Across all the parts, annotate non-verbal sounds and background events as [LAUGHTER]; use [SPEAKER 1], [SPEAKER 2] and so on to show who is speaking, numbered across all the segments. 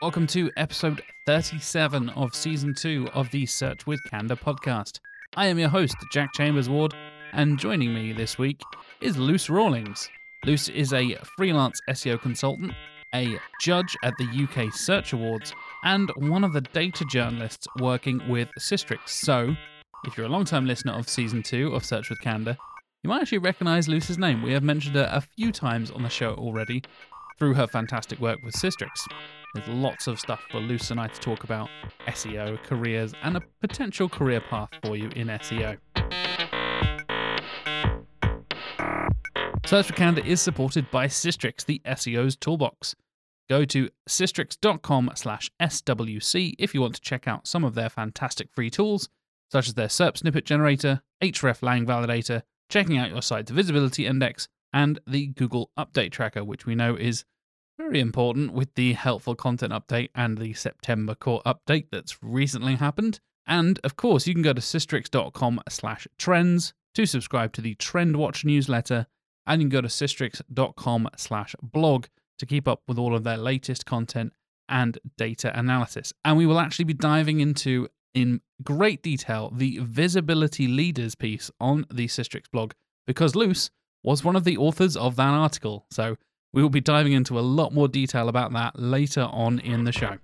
[SPEAKER 1] Welcome to episode 37 of season 2 of the Search with Candor podcast. I am your host, Jack Chambers Ward, and joining me this week is Luce Rawlings. Luce is a freelance SEO consultant, a judge at the UK Search Awards, and one of the data journalists working with Sistrix. So, if you're a long time listener of season 2 of Search with Candor, you might actually recognize Luce's name. We have mentioned her a few times on the show already through her fantastic work with Sistrix. There's lots of stuff for Luce and I to talk about SEO, careers, and a potential career path for you in SEO. Search for Candor is supported by Sistrix, the SEO's toolbox. Go to sistrix.com slash SWC if you want to check out some of their fantastic free tools, such as their SERP snippet generator, href lang validator, checking out your site's visibility index, and the Google Update Tracker, which we know is very important with the helpful content update and the September core update that's recently happened. And of course, you can go to sistrix.com slash trends to subscribe to the Trend Watch newsletter, and you can go to sistrix.com slash blog to keep up with all of their latest content and data analysis. And we will actually be diving into in great detail the visibility leaders piece on the Sistrix blog because Luce was one of the authors of that article. So we will be diving into a lot more detail about that later on in the show.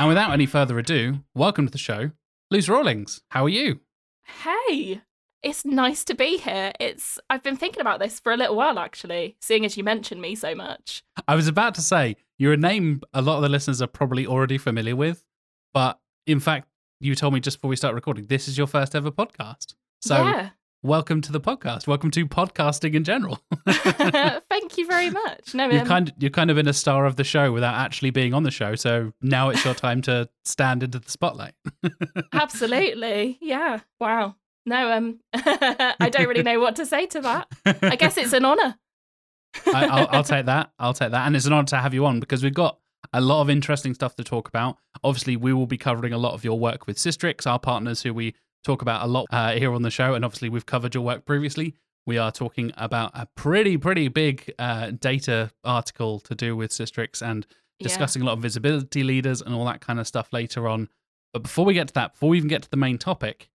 [SPEAKER 1] And without any further ado, welcome to the show, Luce Rawlings. How are you?
[SPEAKER 2] Hey, it's nice to be here. It's I've been thinking about this for a little while actually, seeing as you mentioned me so much.
[SPEAKER 1] I was about to say, you're a name a lot of the listeners are probably already familiar with, but in fact, you told me just before we start recording, this is your first ever podcast. So
[SPEAKER 2] yeah.
[SPEAKER 1] welcome to the podcast. Welcome to podcasting in general. [LAUGHS] [LAUGHS]
[SPEAKER 2] Thank you very much. No,
[SPEAKER 1] you're
[SPEAKER 2] um,
[SPEAKER 1] kind of, you're kind of been a star of the show without actually being on the show. So now it's your time to stand into the spotlight. [LAUGHS]
[SPEAKER 2] absolutely. Yeah. Wow. No, um, [LAUGHS] I don't really know what to say to that. I guess it's an honor. [LAUGHS]
[SPEAKER 1] I, I'll, I'll take that. I'll take that, and it's an honor to have you on because we've got a lot of interesting stuff to talk about. Obviously, we will be covering a lot of your work with Sistrix, our partners who we talk about a lot uh, here on the show. And obviously, we've covered your work previously. We are talking about a pretty, pretty big uh, data article to do with Sistrix and discussing yeah. a lot of visibility leaders and all that kind of stuff later on. But before we get to that, before we even get to the main topic,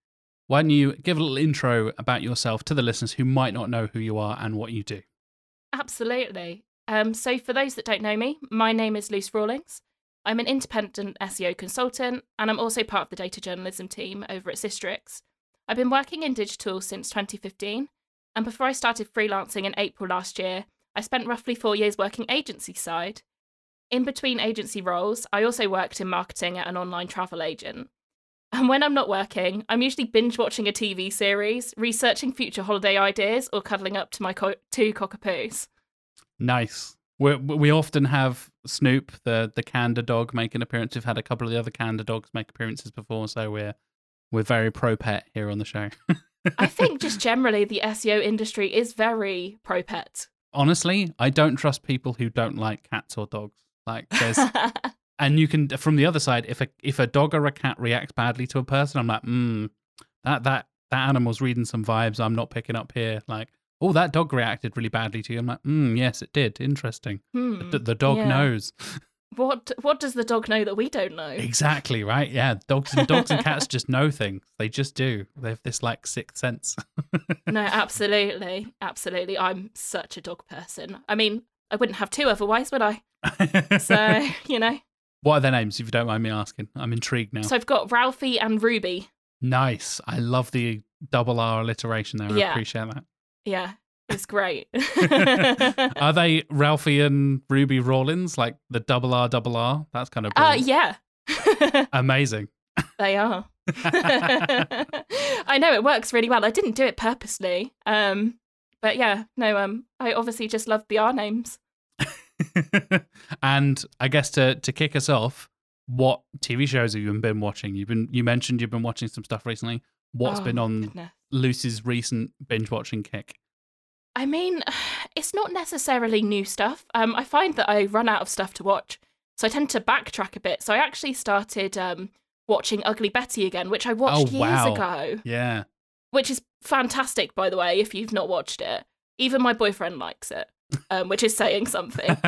[SPEAKER 1] why don't you give a little intro about yourself to the listeners who might not know who you are and what you do?
[SPEAKER 2] Absolutely. Um, so, for those that don't know me, my name is Luce Rawlings. I'm an independent SEO consultant, and I'm also part of the data journalism team over at Sistrix. I've been working in digital since 2015, and before I started freelancing in April last year, I spent roughly four years working agency side. In between agency roles, I also worked in marketing at an online travel agent. And when I'm not working, I'm usually binge watching a TV series, researching future holiday ideas, or cuddling up to my co- two cockapoos.
[SPEAKER 1] Nice. We we often have Snoop, the the Candor dog, make an appearance. We've had a couple of the other Candor dogs make appearances before, so we're we're very pro pet here on the show.
[SPEAKER 2] I think [LAUGHS] just generally the SEO industry is very pro pet.
[SPEAKER 1] Honestly, I don't trust people who don't like cats or dogs. Like there's [LAUGHS] and you can from the other side, if a if a dog or a cat reacts badly to a person, I'm like, hmm, that that that animal's reading some vibes I'm not picking up here. Like oh, that dog reacted really badly to you. I'm like, mm, yes, it did. Interesting.
[SPEAKER 2] Hmm,
[SPEAKER 1] the, the, dog
[SPEAKER 2] yeah.
[SPEAKER 1] knows.
[SPEAKER 2] What What does the dog know that we don't know?
[SPEAKER 1] Exactly right. Yeah, dogs and dogs and cats just know things. They just do. They have this like sixth sense.
[SPEAKER 2] no, [LAUGHS] absolutely, absolutely. I'm such a dog person. I mean, I wouldn't have two otherwise, would I? so [LAUGHS] you know.
[SPEAKER 1] What are their names, if you don't mind me asking? I'm intrigued now.
[SPEAKER 2] So I've got Ralphie and Ruby.
[SPEAKER 1] Nice. I love the double R alliteration there. I
[SPEAKER 2] Yeah.
[SPEAKER 1] appreciate that.
[SPEAKER 2] Yeah, it's great. [LAUGHS]
[SPEAKER 1] Are they Ralphie and Ruby Rawlings, like the double R double R? That's kind of
[SPEAKER 2] Uh, yeah. [LAUGHS]
[SPEAKER 1] amazing.
[SPEAKER 2] they are. [LAUGHS] I know it works really well. I didn't do it purposely. Um, but yeah, no, um, I obviously just love the R names. [LAUGHS]
[SPEAKER 1] and I guess to to kick us off, what TV shows have you been watching? You've been you mentioned you've been watching some stuff recently. What's
[SPEAKER 2] Oh,
[SPEAKER 1] been on
[SPEAKER 2] goodness.
[SPEAKER 1] Lucy's recent binge watching kick?
[SPEAKER 2] I mean, [SIGHS] it's not necessarily new stuff. Um, I find that I run out of stuff to watch So I tend to backtrack a bit. So I actually started um, watching Ugly Betty again, which I watched
[SPEAKER 1] Oh,
[SPEAKER 2] years
[SPEAKER 1] wow.
[SPEAKER 2] ago,
[SPEAKER 1] Yeah.
[SPEAKER 2] which is fantastic, by the way, if you've not watched it. Even my boyfriend likes it, um, which is saying something. [LAUGHS]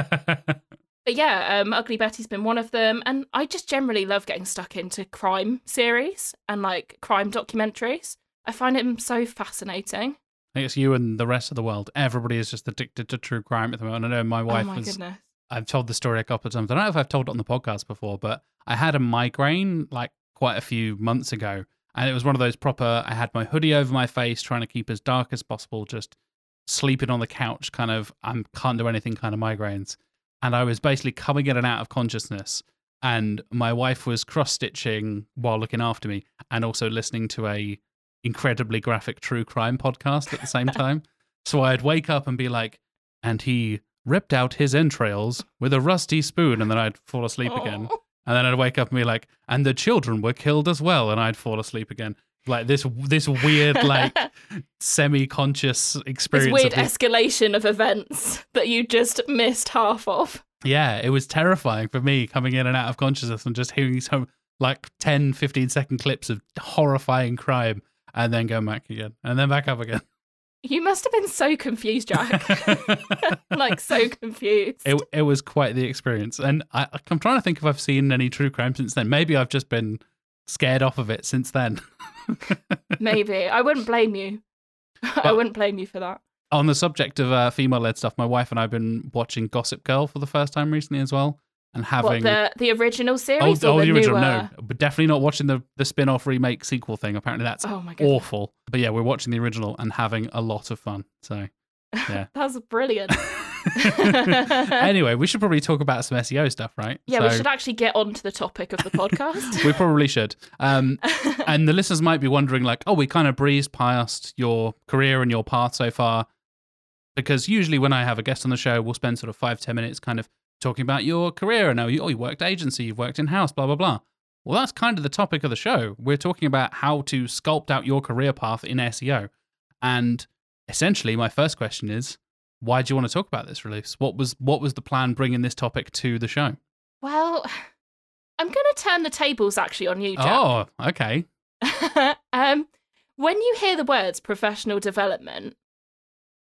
[SPEAKER 2] But yeah, um, Ugly Betty's been one of them, and I just generally love getting stuck into crime series and like crime documentaries. I find them so fascinating.
[SPEAKER 1] I think it's you and the rest of the world. Everybody is just addicted to true crime at the moment. I know my wife
[SPEAKER 2] oh my
[SPEAKER 1] was.
[SPEAKER 2] goodness.
[SPEAKER 1] I've told the story a couple of times. I don't know if I've told it on the podcast before, but I had a migraine like quite a few months ago. And it was one of those proper, I had my hoodie over my face, trying to keep as dark as possible, just sleeping on the couch, kind of, I can't do anything kind of migraines. And I was basically coming in and out of consciousness. And my wife was cross stitching while looking after me and also listening to a incredibly graphic true crime podcast at the same [LAUGHS] time. so I'd wake up and be like, and he ripped out his entrails with a rusty spoon, and then I'd fall asleep again.
[SPEAKER 2] Oh.
[SPEAKER 1] And then I'd wake up and be like, and the children were killed as well, and I'd fall asleep again. Like this, this weird, like [LAUGHS] semi-conscious experience
[SPEAKER 2] this
[SPEAKER 1] weird the-
[SPEAKER 2] escalation of events that you just missed half of.
[SPEAKER 1] yeah, it was terrifying for me coming in and out of consciousness and just hearing some like 10, 15 second clips of horrifying crime, and then going back again, and then back up again. [LAUGHS]
[SPEAKER 2] You must have been so confused, Jack. [LAUGHS] like so confused.
[SPEAKER 1] it it was quite the experience, and I, I'm trying to think if I've seen any true crime since then. Maybe I've just been scared off of it since then. [LAUGHS]
[SPEAKER 2] Maybe I wouldn't blame you. I wouldn't blame you for that.
[SPEAKER 1] On the subject of uh, female-led stuff, my wife and I've been watching Gossip Girl for the first time recently as well, and having
[SPEAKER 2] What the the original
[SPEAKER 1] oh,
[SPEAKER 2] series
[SPEAKER 1] oh
[SPEAKER 2] or the,
[SPEAKER 1] the original
[SPEAKER 2] newer?
[SPEAKER 1] no, but definitely not watching the the spin-off remake sequel thing. Apparently that's
[SPEAKER 2] Oh
[SPEAKER 1] awful. But yeah, we're watching the original and having a lot of fun. So yeah. [LAUGHS]
[SPEAKER 2] that's brilliant. [LAUGHS] [LAUGHS]
[SPEAKER 1] anyway, we should probably talk about some SEO stuff, right?
[SPEAKER 2] Yeah, we should actually get on to the topic of the podcast.
[SPEAKER 1] we probably should. Um, and the listeners might be wondering, like, oh, we kind of breezed past your career and your path so far. Because usually when I have a guest on the show, we'll spend sort of five, ten minutes kind of talking about your career and oh, you, oh, you worked agency, you've worked in house, blah, blah, blah. Well, that's kind of the topic of the show. We're talking about how to sculpt out your career path in SEO. And essentially, my first question is, why do you want to talk about this release? What was what was the plan bringing this topic to the show?
[SPEAKER 2] well, [SIGHS] I'm going to turn the tables actually on you, Jack.
[SPEAKER 1] Oh, okay. [LAUGHS]
[SPEAKER 2] um, when you hear the words professional development,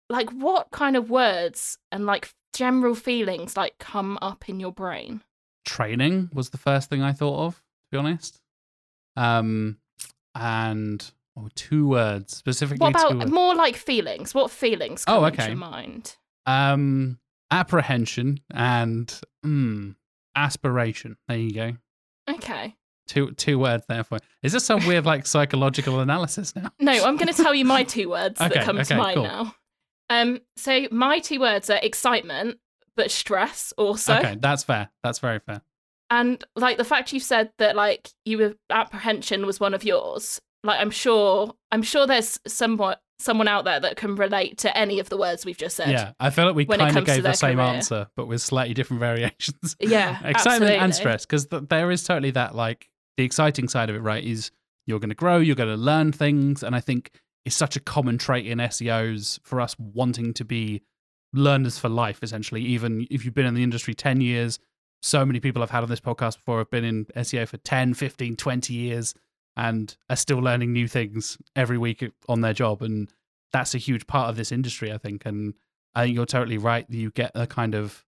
[SPEAKER 2] like what kind of words and like general feelings like come up in your brain?
[SPEAKER 1] training was the first thing I thought of, to be honest. Um, and oh, two words specifically.
[SPEAKER 2] What about more like feelings? What feelings
[SPEAKER 1] Oh,
[SPEAKER 2] come into
[SPEAKER 1] okay.
[SPEAKER 2] your mind?
[SPEAKER 1] Um, apprehension and mm, aspiration. There you go.
[SPEAKER 2] Okay.
[SPEAKER 1] Two two words there for. Is this some weird like psychological analysis now?
[SPEAKER 2] No, I'm going to tell you my [LAUGHS] two words
[SPEAKER 1] Okay,
[SPEAKER 2] that come
[SPEAKER 1] okay,
[SPEAKER 2] to mind
[SPEAKER 1] cool.
[SPEAKER 2] now. Um, so my two words are excitement, but stress also.
[SPEAKER 1] okay, that's fair. That's very fair.
[SPEAKER 2] And like the fact you said that like you were apprehension was one of yours. Like I'm sure I'm sure there's somewhat someone out there that can relate to any of the words we've just said.
[SPEAKER 1] Yeah, I feel like we kind of gave the same
[SPEAKER 2] career.
[SPEAKER 1] answer, but with slightly different variations. [LAUGHS]
[SPEAKER 2] Yeah, [LAUGHS]
[SPEAKER 1] excitement and stress because th- there is totally that like the exciting side of it right is you're going to grow you're going to learn things and i think it's such a common trait in seos for us wanting to be learners for life essentially even if you've been in the industry 10 years so many people i've had on this podcast before have been in seo for 10 15 20 years and are still learning new things every week on their job and that's a huge part of this industry i think and i think you're totally right that you get a kind of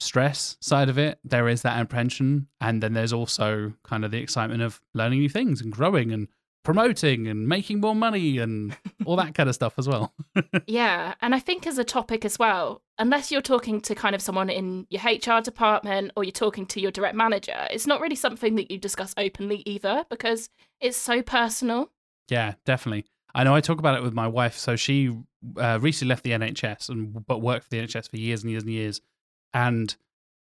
[SPEAKER 1] stress side of it, there is that apprehension. And then there's also kind of the excitement of learning new things and growing and promoting and making more money and all that [LAUGHS] kind of stuff as well. [LAUGHS]
[SPEAKER 2] Yeah, and I think as a topic as well, unless you're talking to kind of someone in your HR department or you're talking to your direct manager, it's not really something that you discuss openly either because it's so personal.
[SPEAKER 1] Yeah, definitely. I know I talk about it with my wife. So she uh, recently left the NHS and but worked for the NHS for years and years and years. And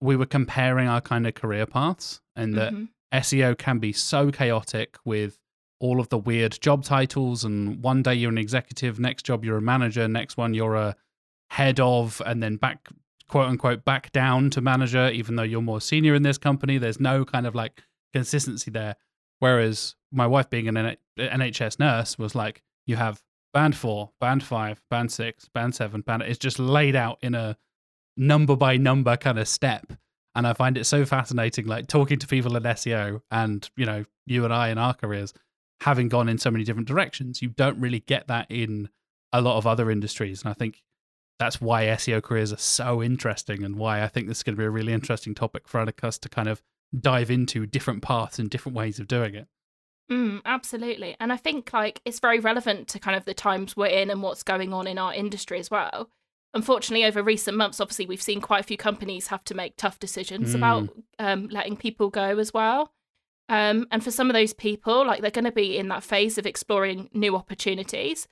[SPEAKER 1] we were comparing our kind of career paths and that
[SPEAKER 2] Mhm.
[SPEAKER 1] SEO can be so chaotic with all of the weird job titles. And one day you're an executive, next job you're a manager, next one you're a head of, and then back, quote unquote, back down to manager, even though you're more senior in this company. There's no kind of like consistency there. Whereas my wife, being an NHS nurse, was like, you have band four, band five, band six, band seven, band. It's just laid out in a number by number kind of step. And I find it so fascinating, like talking to people in SEO and, you know, you and I in our careers, having gone in so many different directions. You don't really get that in a lot of other industries. And I think that's why SEO careers are so interesting and why I think this is going to be a really interesting topic for us to kind of dive into different paths and different ways of doing it.
[SPEAKER 2] Mm, absolutely. And I think like it's very relevant to kind of the times we're in and what's going on in our industry as well. Unfortunately, over recent months, obviously, we've seen quite a few companies have to make tough decisions
[SPEAKER 1] Mm.
[SPEAKER 2] about um, letting people go as well. Um, and for some of those people, like they're going to be in that phase of exploring new opportunities.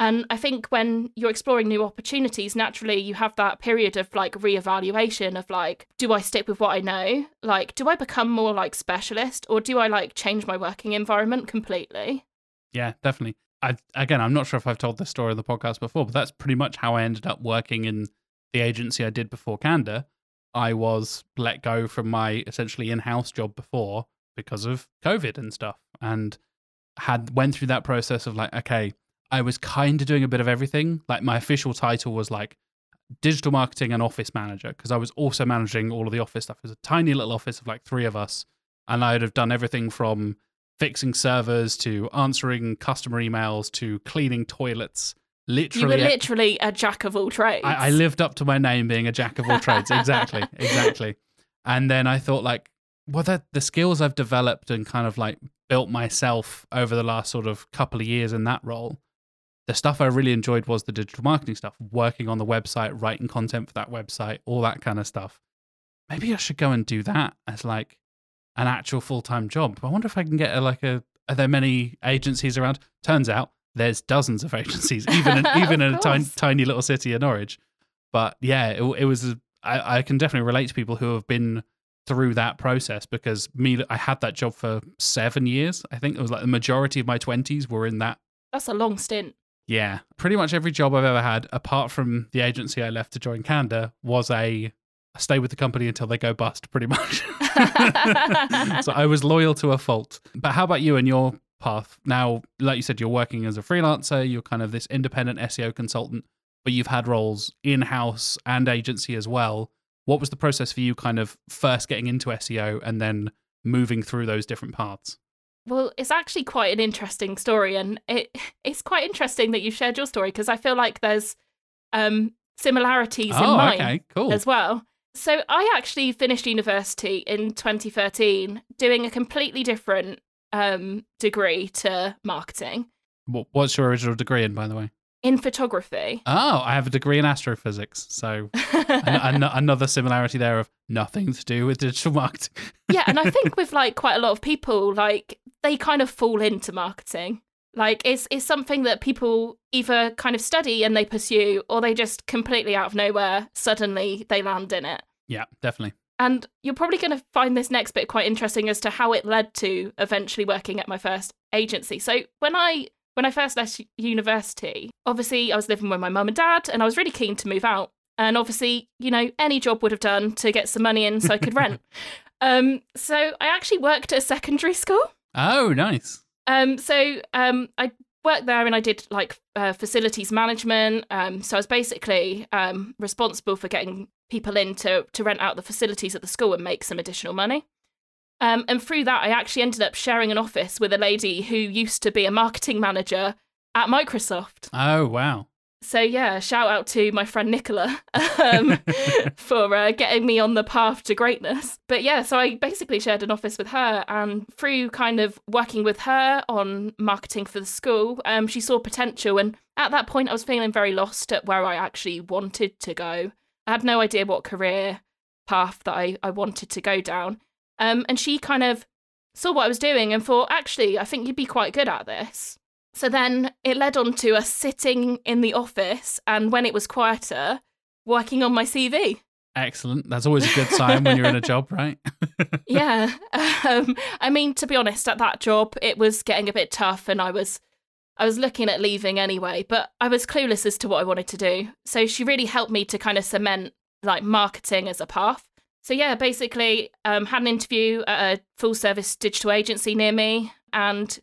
[SPEAKER 2] And I think when you're exploring new opportunities, naturally you have that period of like reevaluation of like, do I stick with what I know? Like, do I become more like specialist or do I like change my working environment completely?
[SPEAKER 1] Yeah, definitely. I again, I'm not sure if I've told this story on the podcast before, but that's pretty much how I ended up working in the agency I did before Candor. I was let go from my essentially in-house job before because of COVID and stuff, and had went through that process of like, okay, I was kind of doing a bit of everything. Like my official title was like digital marketing and office manager because I was also managing all of the office stuff. It was a tiny little office of like three of us, and I'd have done everything from fixing servers to answering customer emails to cleaning toilets. Literally, you
[SPEAKER 2] were literally a jack of all trades.
[SPEAKER 1] I, I lived up to my name being a jack of all trades. Exactly, [LAUGHS] exactly. And then I thought, like, well, that the skills I've developed and kind of like built myself over the last sort of couple of years in that role. The stuff I really enjoyed was the digital marketing stuff, working on the website, writing content for that website, all that kind of stuff. Maybe I should go and do that as like an actual full time job. I wonder if I can get a, like a. Are there many agencies around? Turns out there's dozens of [LAUGHS] agencies, even in, even [LAUGHS] in a tiny, tiny little city in Norwich. But yeah, it, it was. a- I, I can definitely relate to people who have been through that process because me, I had that job for seven years. I think it was like the majority of my twenties were in that.
[SPEAKER 2] That's a long stint.
[SPEAKER 1] Yeah, pretty much every job I've ever had, apart from the agency I left to join Candor, was a stay with the company until they go bust. Pretty much. [LAUGHS] so I was loyal to a fault. But how about you and your path? Now, like you said, you're working as a freelancer. You're kind of this independent SEO consultant, but you've had roles in house and agency as well. What was the process for you, kind of first getting into SEO and then moving through those different paths?
[SPEAKER 2] Well, it's actually quite an interesting story, and it it's quite interesting that you shared your story because I feel like there's um, similarities in
[SPEAKER 1] oh,
[SPEAKER 2] mine
[SPEAKER 1] okay, cool.
[SPEAKER 2] as well. So I actually finished university in 2013 doing a completely different um, degree to marketing
[SPEAKER 1] What's your original degree in, by the way?
[SPEAKER 2] in photography.
[SPEAKER 1] Oh, I have a degree in astrophysics. So an- [LAUGHS] an- another similarity there of nothing to do with digital [LAUGHS] marketing.
[SPEAKER 2] yeah, and I think with like quite a lot of people, like they kind of fall into marketing. Like it's it's something that people either kind of study and they pursue, or they just completely out of nowhere suddenly they land in it.
[SPEAKER 1] yeah, definitely.
[SPEAKER 2] And you're probably going to find this next bit quite interesting as to how it led to eventually working at my first agency. So when I when I first left university, obviously I was living with my mum and dad, and I was really keen to move out. And obviously, you know, any job would have done to get some money in so I could rent. [LAUGHS] Um, so I actually worked at a secondary school.
[SPEAKER 1] Oh, nice.
[SPEAKER 2] Um, so um, I worked there and I did like uh, facilities management. Um, so I was basically um, responsible for getting people in to, to rent out the facilities at the school and make some additional money. Um, and through that, I actually ended up sharing an office with a lady who used to be a marketing manager at Microsoft.
[SPEAKER 1] Oh, wow.
[SPEAKER 2] So yeah, shout out to my friend Nicola [LAUGHS] um, [LAUGHS] for uh, getting me on the path to greatness. But yeah, so I basically shared an office with her, and through kind of working with her on marketing for the school, um, she saw potential. And at that point, I was feeling very lost at where I actually wanted to go. I had no idea what career path that I, I wanted to go down. Um, and she kind of saw what I was doing and thought, actually, I think you'd be quite good at this. So then it led on to us sitting in the office and when it was quieter, working on my CV.
[SPEAKER 1] Excellent. That's always a good sign when you're in a job, right? [LAUGHS]
[SPEAKER 2] yeah. Um, I mean, to be honest, at that job, it was getting a bit tough and I was. I was looking at leaving anyway, but I was clueless as to what I wanted to do. So she really helped me to kind of cement like marketing as a path. So yeah, basically, um, had an interview at a full service digital agency near me, and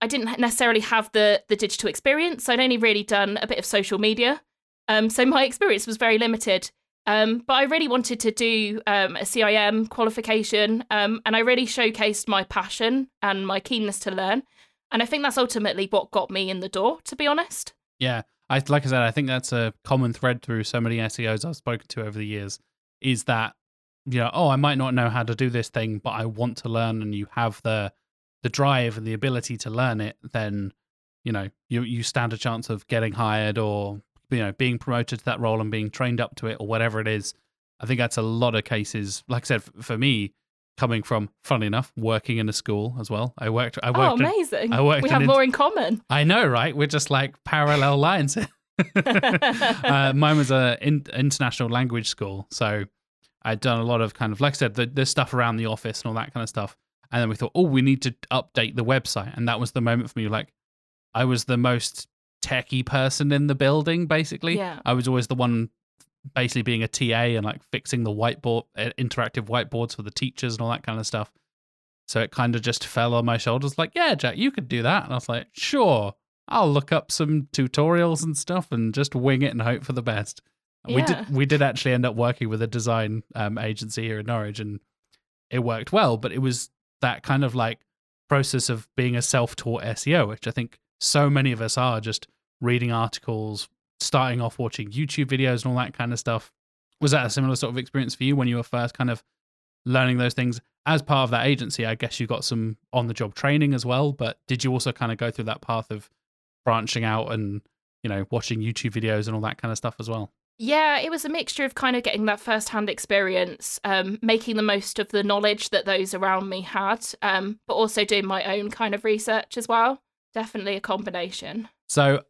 [SPEAKER 2] I didn't necessarily have the the digital experience. I'd only really done a bit of social media, um, so my [LAUGHS] experience was very limited. Um, but I really wanted to do um, a CIM qualification, um, and I really showcased my passion and my keenness to learn. And I think that's ultimately what got me in the door, to be honest.
[SPEAKER 1] Yeah, I like I said, I think that's a common thread through so many SEOs I've spoken to over the years. Is that you know, oh, I might not know how to do this thing, but I want to learn, and you have the the drive and the ability to learn it, then you know you you stand a chance of getting hired or you know being promoted to that role and being trained up to it or whatever it is. I think that's a lot of cases. Like I said, for me, coming from, funnily enough, working in a school as well. I worked. I worked.
[SPEAKER 2] Oh, amazing!
[SPEAKER 1] In, I worked.
[SPEAKER 2] We have
[SPEAKER 1] in,
[SPEAKER 2] more in common.
[SPEAKER 1] I know, right? We're just like parallel lines. [LAUGHS] [LAUGHS] uh, mine was a in, international language school, so I'd done a lot of kind of, like I said, the, the stuff around the office and all that kind of stuff. And then we thought, oh, we need to update the website, and that was the moment for me. Like, I was the most techie person in the building, basically.
[SPEAKER 2] Yeah.
[SPEAKER 1] I was always the one basically being a TA and like fixing the whiteboard, uh, interactive whiteboards for the teachers and all that kind of stuff. So it kind of just fell on my shoulders, like, yeah, Jack, you could do that. And I was like, sure, I'll look up some tutorials and stuff and just wing it and hope for the best. We did we did actually end up working with a design um, agency here in Norwich, and it worked well. But it was that kind of like process of being a self-taught SEO, which I think so many of us are, just reading articles, starting off watching YouTube videos and all that kind of stuff. Was that a similar sort of experience for you when you were first kind of learning those things? As part of that agency, I guess you got some on-the-job training as well. But did you also kind of go through that path of branching out and you know watching YouTube videos and all that kind of stuff as well?
[SPEAKER 2] Yeah, it was a mixture of kind of getting that first-hand experience, um, making the most of the knowledge that those around me had, um, but also doing my own kind of research as well. Definitely a combination.
[SPEAKER 1] So,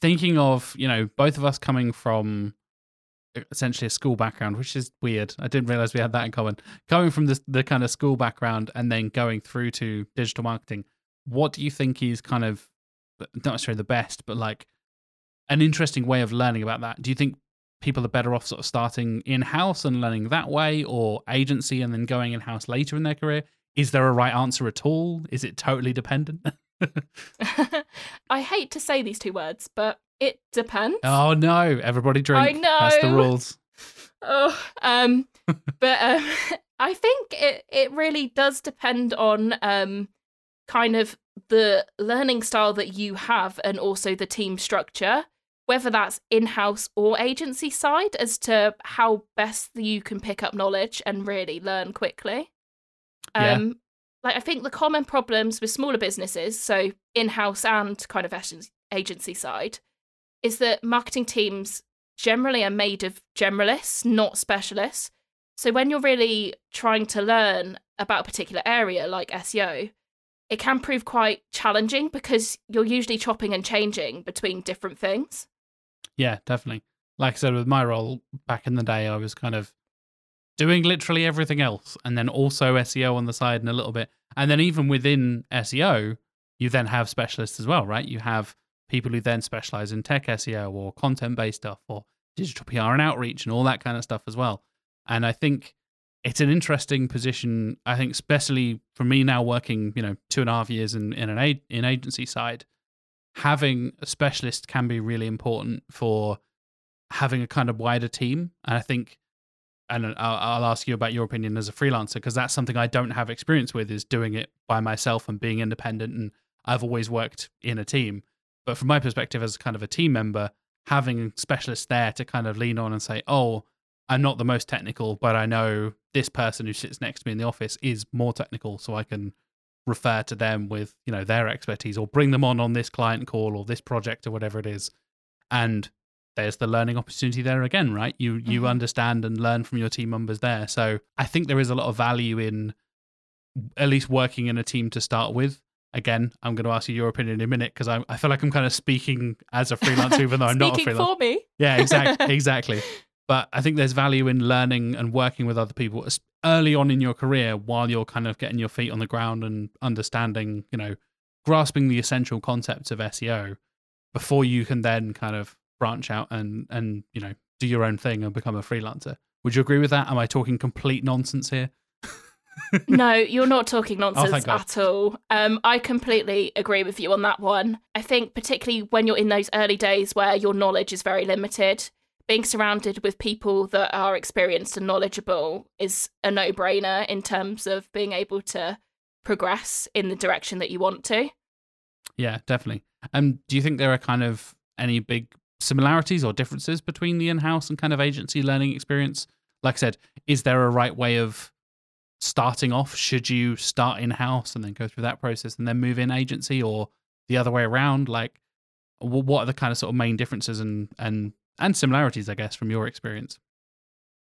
[SPEAKER 1] thinking of, you know, both of us coming from essentially a school background, which is weird. I didn't realize we had that in common. Coming from this, the kind of school background and then going through to digital marketing, what do you think is kind of not necessarily the best, but like an interesting way of learning about that? Do you think people are better off sort of starting in house and learning that way or agency and then going in house later in their career? Is there a right answer at all? Is it totally dependent? [LAUGHS] [LAUGHS]
[SPEAKER 2] I hate to say these two words, but it depends.
[SPEAKER 1] Oh no! Everybody drink.
[SPEAKER 2] I
[SPEAKER 1] That's the
[SPEAKER 2] know. [LAUGHS]
[SPEAKER 1] rules.
[SPEAKER 2] Oh, um, but um, I think it it really does depend on um, kind of the learning style that you have, and also the team structure, whether that's in house or agency side, as to how best you can pick up knowledge and really learn quickly.
[SPEAKER 1] Yeah.
[SPEAKER 2] Um, like I think the common problems with smaller businesses, so in house and kind of agency side, is that marketing teams generally are made of generalists, not specialists. So when you're really trying to learn about a particular area like SEO, it can prove quite challenging because you're usually chopping and changing between different things.
[SPEAKER 1] Yeah, definitely. Like I said, with my role back in the day, I was kind of doing literally everything else and then also SEO on the side and a little bit. And then even within SEO, you then have specialists as well, right? You have people who then specialize in tech SEO or content based stuff or digital PR and outreach and all that kind of stuff as well. And I think it's an interesting position. I think, especially for me now working, you know, two and a half years in, in an in agency side, having a specialist can be really important for having a kind of wider team. And I think, and I'll, I'll ask you about your opinion as a freelancer because that's something I don't have experience with is doing it by myself and being independent. And I've always worked in a team. But from my perspective as kind of a team member, having specialists there to kind of lean on and say, oh, I'm not the most technical, but I know this person who sits next to me in the office is more technical, so I can refer to them with you know their expertise or bring them on on this client call or this project or whatever it is. And there's the learning opportunity there again, right? You you
[SPEAKER 2] Mhm.
[SPEAKER 1] understand and learn from your team members there. So I think there is a lot of value in at least working in a team to start with. Again, I'm going to ask you your opinion in a minute because I, I feel like I'm kind of speaking as a freelancer, even though I'm not a
[SPEAKER 2] Speaking
[SPEAKER 1] freelancer.
[SPEAKER 2] for me.
[SPEAKER 1] Yeah, exactly, [LAUGHS] exactly. But I think there's value in learning and working with other people early on in your career while you're kind of getting your feet on the ground and understanding, you know, grasping the essential concepts of SEO before you can then kind of branch out and and you know do your own thing and become a freelancer. Would you agree with that? Am I talking complete nonsense here? [LAUGHS]
[SPEAKER 2] no, you're not talking nonsense
[SPEAKER 1] Oh,
[SPEAKER 2] at all. Um, I completely agree with you on that one. I think particularly when you're in those early days where your knowledge is very limited, being surrounded with people that are experienced and knowledgeable is a no brainer in terms of being able to progress in the direction that you want to.
[SPEAKER 1] Yeah, definitely. And um, do you think there are kind of any big similarities or differences between the in house and kind of agency learning experience? Like I said, is there a right way of starting off? Should you start in house and then go through that process and then move in agency or the other way around? Like, what are the kind of sort of main differences and, and, and similarities, I guess, from your experience?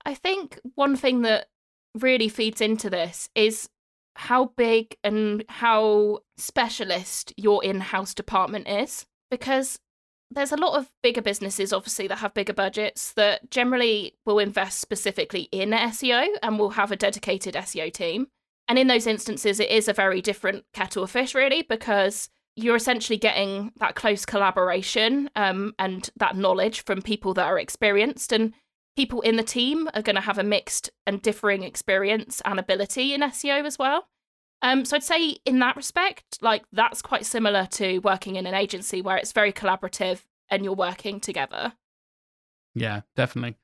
[SPEAKER 2] I think one thing that really feeds into this is how big and how specialist your in house department is. Because there's a lot of bigger businesses, obviously, that have bigger budgets that generally will invest specifically in SEO and will have a dedicated SEO team. And in those instances, it is a very different kettle of fish, really, because you're essentially getting that close collaboration um, and that knowledge from people that are experienced. And people in the team are going to have a mixed and differing experience and ability in SEO as well. Um, so I'd say in that respect, like that's quite similar to working in an agency where it's very collaborative and you're working together.
[SPEAKER 1] Yeah, definitely.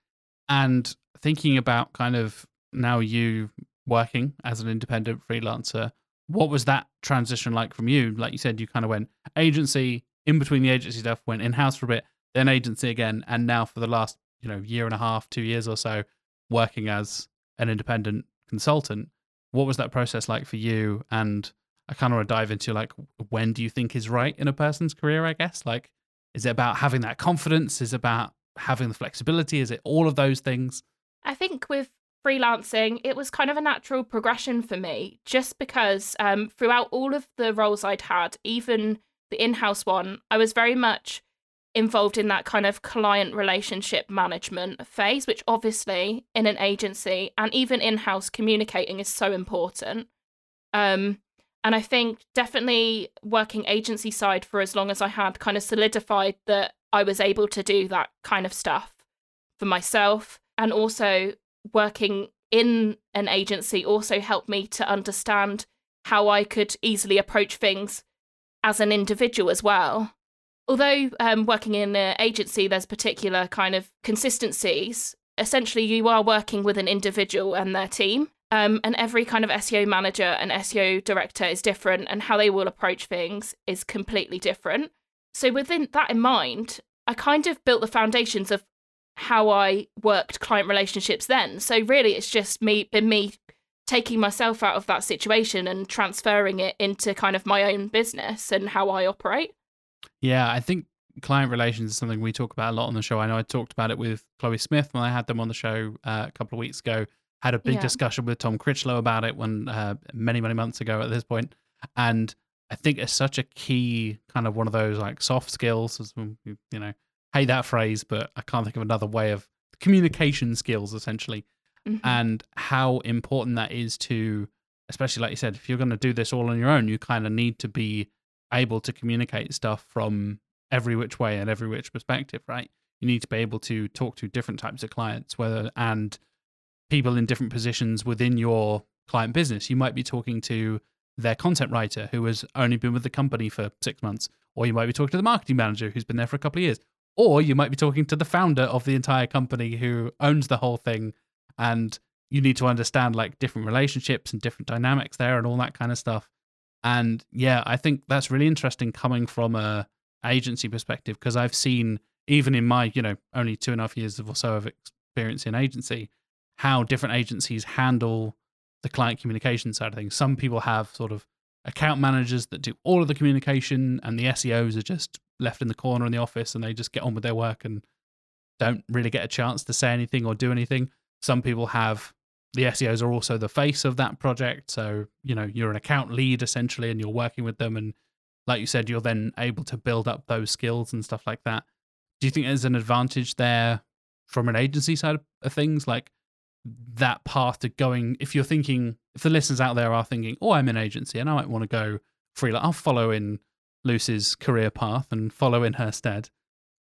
[SPEAKER 1] And thinking about kind of now you working as an independent freelancer, what was that transition like from you? Like you said, you kind of went agency in between the agency stuff, went in house for a bit, then agency again, and now for the last you know year and a half, two years or so, working as an independent consultant what was that process like for you? And I kind of want to dive into like when do you think is right in a person's career? I guess like is it about having that confidence? Is it about having the flexibility? Is it all of those things?
[SPEAKER 2] I think with freelancing, it was kind of a natural progression for me, just because um, throughout all of the roles I'd had, even the in house one, I was very much involved in that kind of client relationship management phase, which obviously in an agency and even in house communicating is so important. Um, and I think definitely working agency side for as long as I had kind of solidified that I was able to do that kind of stuff for myself. And also working in an agency also helped me to understand how I could easily approach things as an individual as well although um, working in an agency, there's particular kind of consistencies. Essentially, you are working with an individual and their team. Um, and every kind of SEO manager and SEO director is different, and how they will approach things is completely different. So, within that in mind, I kind of built the foundations of how I worked client relationships then. So, really, it's just me, been me taking myself out of that situation and transferring it into kind of my own business and how I operate.
[SPEAKER 1] Yeah, I think client relations is something we talk about a lot on the show. I know I talked about it with Chloe Smith when I had them on the show uh, a couple of weeks ago. Had a big yeah. discussion with Tom Critchlow about it when uh, many many months ago at this point, and I think it's such a key kind of one of those like soft skills. As you know, hate that phrase, but I can't think of another way of communication skills essentially, mm-hmm. and how important that is to, especially like you said, if you're going to do this all on your own, you kind of need to be able to communicate stuff from every which way and every which perspective, right? You need to be able to talk to different types of clients, whether and people in different positions within your client business. You might be talking to their content writer who has only been with the company for six months, or you might be talking to the marketing manager who's been there for a couple of years, or you might be talking to the founder of the entire company who owns the whole thing. And you need to understand like different relationships and different dynamics there and all that kind of stuff. And yeah, I think that's really interesting coming from a agency perspective because I've seen even in my you know only two and a half years or so of experience in agency how different agencies handle the client communication side of things. Some people have sort of account managers that do all of the communication, and the SEOs are just left in the corner in the office and they just get on with their work and don't really get a chance to say anything or do anything. Some people have the SEOs are also the face of that project. So, you know, you're an account lead essentially and you're working with them. And like you said, you're then able to build up those skills and stuff like that. Do you think there's an advantage there from an agency side of things? Like that path to going, if you're thinking, if the listeners out there are thinking, oh, I'm an agency and I might want to go freelance, I'll follow in Lucy's career path and follow in her stead.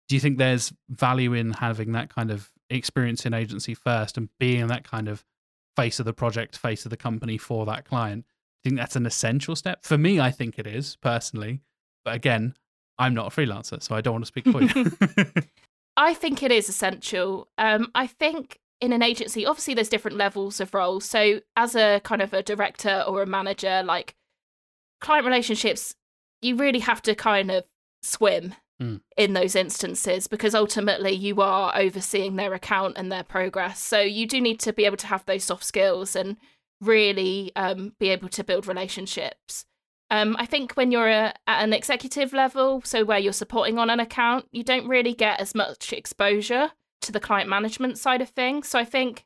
[SPEAKER 1] Do you think there's value in having that kind of experience in agency first and being that kind of face of the project, face of the company for that client. I think that's an essential step. For me, I think it is personally. But again, I'm not a freelancer, so I don't want to speak for you. [LAUGHS] [LAUGHS]
[SPEAKER 2] I think it is essential. Um, I think in an agency, obviously, there's different levels of roles. So, as a kind of a director or a manager, like client relationships, you really have to kind of swim
[SPEAKER 1] Mm.
[SPEAKER 2] in those instances because ultimately you are overseeing their account and their progress. So, you do need to be able to have those soft skills and really um, be able to build relationships. Um, I think when you're a, at an executive level, so where you're supporting on an account, you don't really get as much exposure to the client management side of things. So I think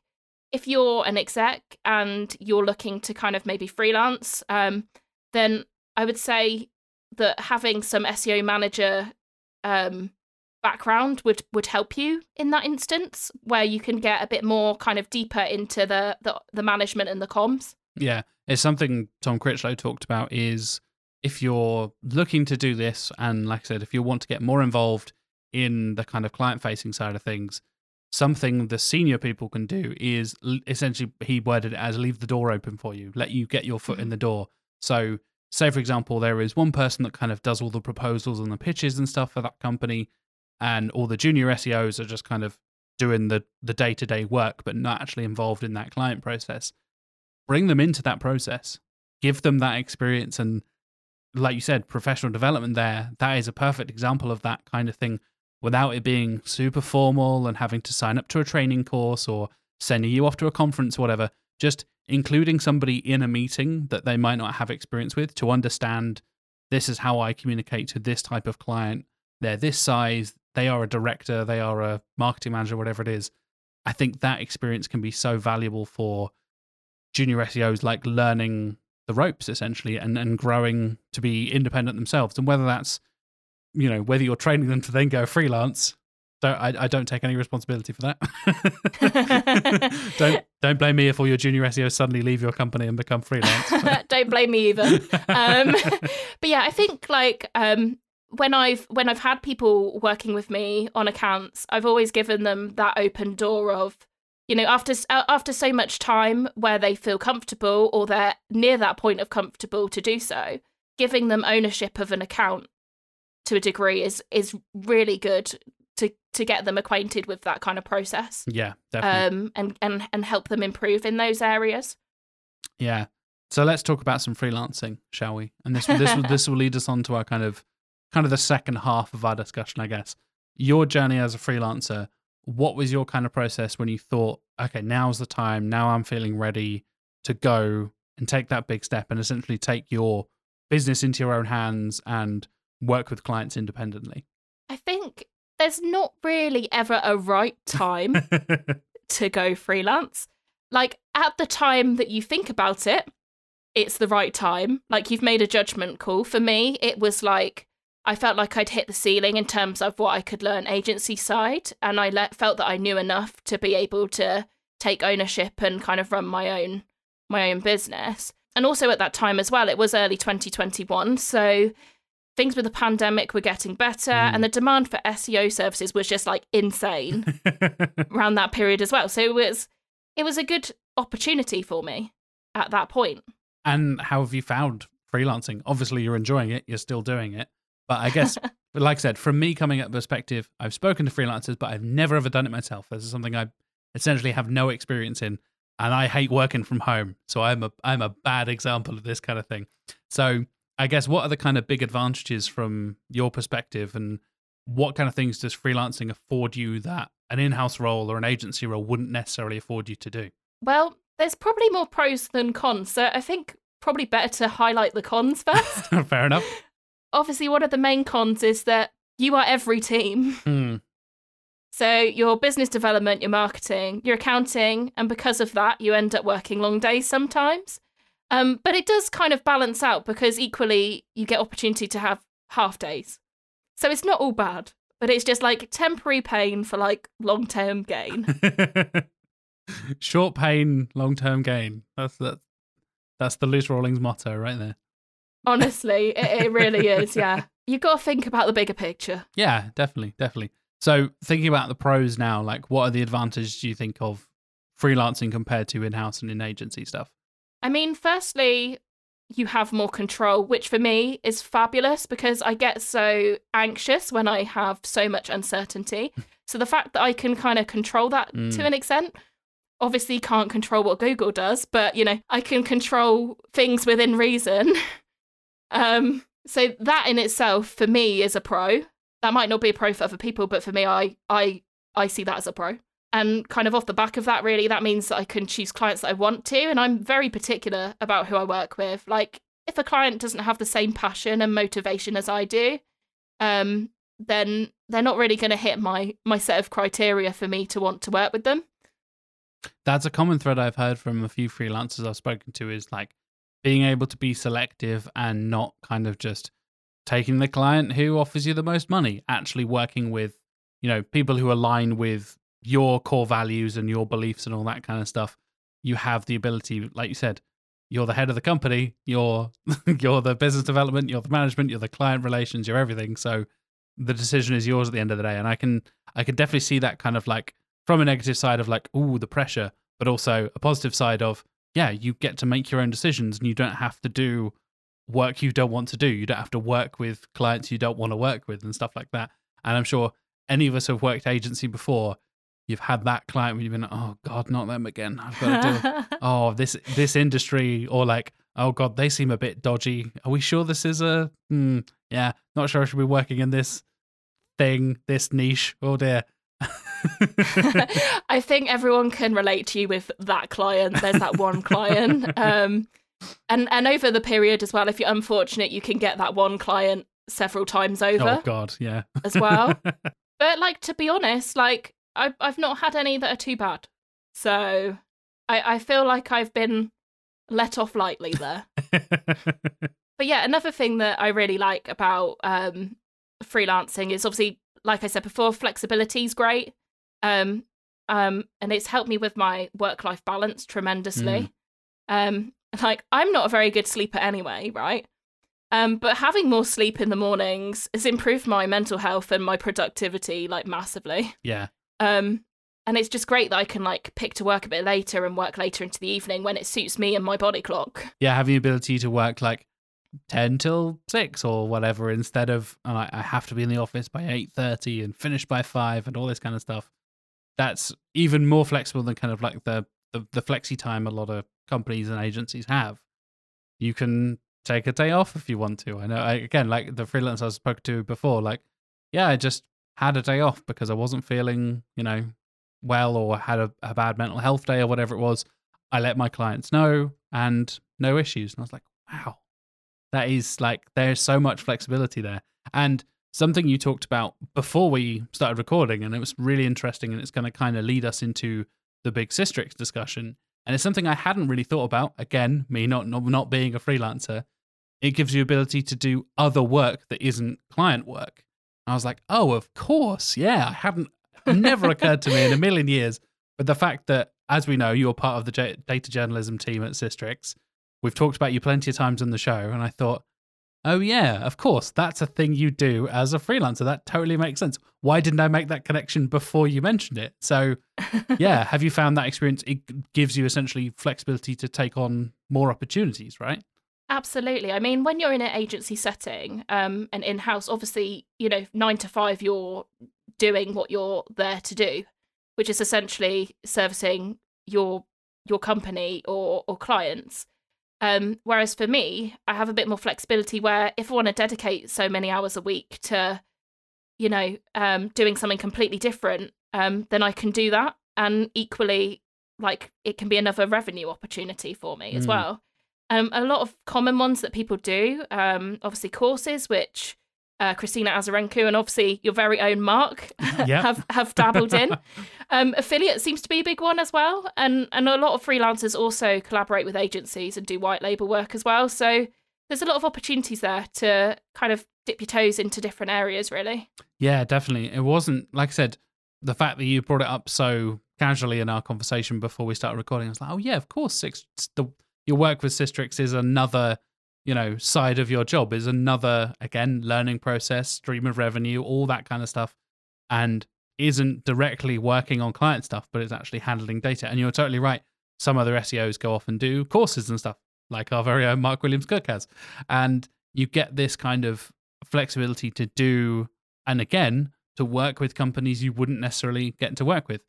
[SPEAKER 2] if you're an exec and you're looking to kind of maybe freelance, um, then I would say that having some SEO manager um, background would would help you in that instance, where you can get a bit more kind of deeper into the the, the management and the comms.
[SPEAKER 1] Yeah, it's something Tom Critchlow talked about is if you're looking to do this, and like I said, if you want to get more involved in the kind of client facing side of things, something the senior people can do is essentially, he worded it as leave the door open for you, let you get your foot in
[SPEAKER 2] Mhm.
[SPEAKER 1] the door. So, say for example, there is one person that kind of does all the proposals and the pitches and stuff for that company, and all the junior SEOs are just kind of doing the the day to day work, but not actually involved in that client process. Bring them into that process. Give them that experience and like you said professional development there. That is a perfect example of that kind of thing without it being super formal and having to sign up to a training course or sending you off to a conference or whatever. Just including somebody in a meeting that they might not have experience with to understand this is how i communicate to this type of client. They're this size. They are a director. They are a marketing manager whatever it is. I think that experience can be so valuable for junior SEOs like learning the ropes essentially and, and growing to be independent themselves. And whether that's, you know, whether you're training them to then go freelance, don't, I, I don't take any responsibility for that. [LAUGHS] [LAUGHS] don't don't blame me if all your junior SEOs suddenly leave your company and become freelance. [LAUGHS]
[SPEAKER 2] Don't blame me either. Um, but yeah, I think like um, when I've when I've had people working with me on accounts, I've always given them that open door of, you know, after after so much time where they feel comfortable or they're near that point of comfortable to do so, giving them ownership of an account to a degree is is really good to to get them acquainted with that kind of process.
[SPEAKER 1] yeah, definitely.
[SPEAKER 2] Um, and and and help them improve in those areas.
[SPEAKER 1] Yeah. So let's talk about some freelancing, shall we? And this this will this [LAUGHS] will lead us on to our kind of kind of the second half of our discussion, I guess. Your journey as a freelancer, what was your kind of process when you thought, okay, now's the time, now I'm feeling ready to go and take that big step and essentially take your business into your own hands and work with clients independently?
[SPEAKER 2] I think there's not really ever a right [LAUGHS] time to go freelance. Like at the time that you think about it, it's the right time. Like you've made a judgment call. For me, it was like I felt like I'd hit the ceiling in terms of what I could learn agency side, and I let, felt that I knew enough to be able to take ownership and kind of run my own my own business. And also at that time as well, it was early 2021, so things with the pandemic were getting better,
[SPEAKER 1] Mm.
[SPEAKER 2] and the demand for SEO services was just like insane [LAUGHS] around that period as well. So it was it was a good opportunity for me at that point.
[SPEAKER 1] And how have you found freelancing? Obviously, you're enjoying it, you're still doing it. But I guess, [LAUGHS] but like I said, from me coming at the perspective, I've spoken to freelancers, but I've never ever done it myself. This is something I essentially have no experience in. And I hate working from home. So I'm a I'm a bad example of this kind of thing. So I guess what are the kind of big advantages from your perspective and what kind of things does freelancing afford you that an in-house role or an agency role wouldn't necessarily afford you to do?
[SPEAKER 2] Well, there's probably more pros than cons, so I think probably better to highlight the cons first. [LAUGHS]
[SPEAKER 1] Fair enough.
[SPEAKER 2] Obviously, one of the main cons is that you are every team.
[SPEAKER 1] Hmm.
[SPEAKER 2] So your business development, your marketing, your accounting, and because of that, you end up working long days sometimes. Um, but it does kind of balance out because equally you get opportunity to have half days. So it's not all bad, but it's just like temporary pain for like long term gain. [LAUGHS]
[SPEAKER 1] Short pain, long term gain. That's that's that's the Luce Rawlings motto right there.
[SPEAKER 2] Honestly, it, it [LAUGHS] really is. Yeah, you've got to think about the bigger picture.
[SPEAKER 1] Yeah, definitely, definitely. So thinking about the pros now, like what are the advantages do you think of freelancing compared to in house and in agency stuff?
[SPEAKER 2] I mean, firstly, you have more control, which for me is fabulous because I get so anxious when I have so much uncertainty. [LAUGHS] so the fact that I can kind of control that
[SPEAKER 1] Mm.
[SPEAKER 2] to an extent, obviously can't control what Google does, but you know, I can control things within reason. [LAUGHS] um, so that in itself for me is a pro. That might not be a pro for other people, but for me, I I I see that as a pro. And kind of off the back of that, really, that means that I can choose clients that I want to. And I'm very particular about who I work with. Like, if a client doesn't have the same passion and motivation as I do, um, then they're not really going to hit my my set of criteria for me to want to work with them.
[SPEAKER 1] That's a common thread I've heard from a few freelancers I've spoken to is like being able to be selective and not kind of just taking the client who offers you the most money, actually working with, you know, people who align with your core values and your beliefs and all that kind of stuff. You have the ability, like you said, you're the head of the company, you're [LAUGHS] you're the business development, you're the management, you're the client relations, you're everything. So the decision is yours at the end of the day. And I can I can definitely see that kind of like from a negative side of like, ooh, the pressure, but also a positive side of, yeah, you get to make your own decisions and you don't have to do work you don't want to do. You don't have to work with clients you don't want to work with and stuff like that. And I'm sure any of us who have worked agency before. You've had that client where you've been, oh God, not them again. I've got to do oh this this industry or like oh god they seem a bit dodgy are we sure this is a hmm, yeah not sure i should be working in this thing this niche oh dear [LAUGHS]
[SPEAKER 2] I think everyone can relate to you with that client. There's that one client. [LAUGHS] Um, and and over the period as well, if you're unfortunate, you can get that one client several times over
[SPEAKER 1] oh god yeah
[SPEAKER 2] as well. [LAUGHS] But like to be honest, like I've I've not had any that are too bad. So I I feel like I've been let off lightly there. [LAUGHS] But yeah, another thing that I really like about um, freelancing is obviously, like I said before, flexibility is great. Um, um, and it's helped me with my work life balance tremendously. Um, like, I'm not a very good sleeper anyway, right? Um, but having more sleep in the mornings has improved my mental health and my productivity like massively.
[SPEAKER 1] yeah
[SPEAKER 2] Um, and it's just great that I can like pick to work a bit later and work later into the evening when it suits me and my body clock.
[SPEAKER 1] yeah having the ability to work like 10 till 6 or whatever instead of I I have to be in the office by 8.30 and finish by 5 and all this kind of stuff that's even more flexible than kind of like the, the, the flexi time a lot of companies and agencies have you can take a day off if you want to i know I, again like the freelance i spoke to before like yeah i just had a day off because i wasn't feeling you know well or had a, a bad mental health day or whatever it was i let my clients know and no issues. And i was like wow that is like there's so much flexibility there. And something you talked about before we started recording and it was really interesting and it's going to kind of lead us into the big Sistrix discussion. And it's something I hadn't really thought about. Again me not not, not being a freelancer it gives you ability to do other work that isn't client work I was like oh of course yeah I hadn't never occurred to me in a million years but the fact that as we know you're part of the J- data journalism team at Sistrix We've talked about you plenty of times on the show, and I thought, oh, yeah, of course, that's a thing you do as a freelancer. That totally makes sense. Why didn't I make that connection before you mentioned it? So, [LAUGHS] yeah, have you found that experience? It gives you essentially flexibility to take on more opportunities, right?
[SPEAKER 2] Absolutely. I mean, when you're in an agency setting um, and in house, obviously, you know, nine to five, you're doing what you're there to do, which is essentially servicing your your company or or clients. Um, whereas for me, I have a bit more flexibility where if I want to dedicate so many hours a week to, you know, um, doing something completely different, um, then I can do that. And equally, like it can be another revenue opportunity for me as
[SPEAKER 1] Mm.
[SPEAKER 2] well. Um, a lot of common ones that people do, um, obviously courses, which uh, Kristina Azarenko and obviously your very own Mark [LAUGHS]
[SPEAKER 1] Yep.
[SPEAKER 2] have have dabbled in. Um, affiliate seems to be a big one as well, and and a lot of freelancers also collaborate with agencies and do white label work as well. So there's a lot of opportunities there to kind of dip your toes into different areas, really.
[SPEAKER 1] Yeah, definitely. It wasn't like I said, the fact that you brought it up so casually in our conversation before we started recording. I was like, oh yeah, of course. Six, the your work with Sistrix is another, you know, side of your job. Is another again learning process, stream of revenue, all that kind of stuff, and isn't directly working on client stuff, but it's actually handling data. And you're totally right. Some other SEOs go off and do courses and stuff. like our very own Mark Williams Cook has. And you get this kind of flexibility to do, and again, to work with companies you wouldn't necessarily get to work with.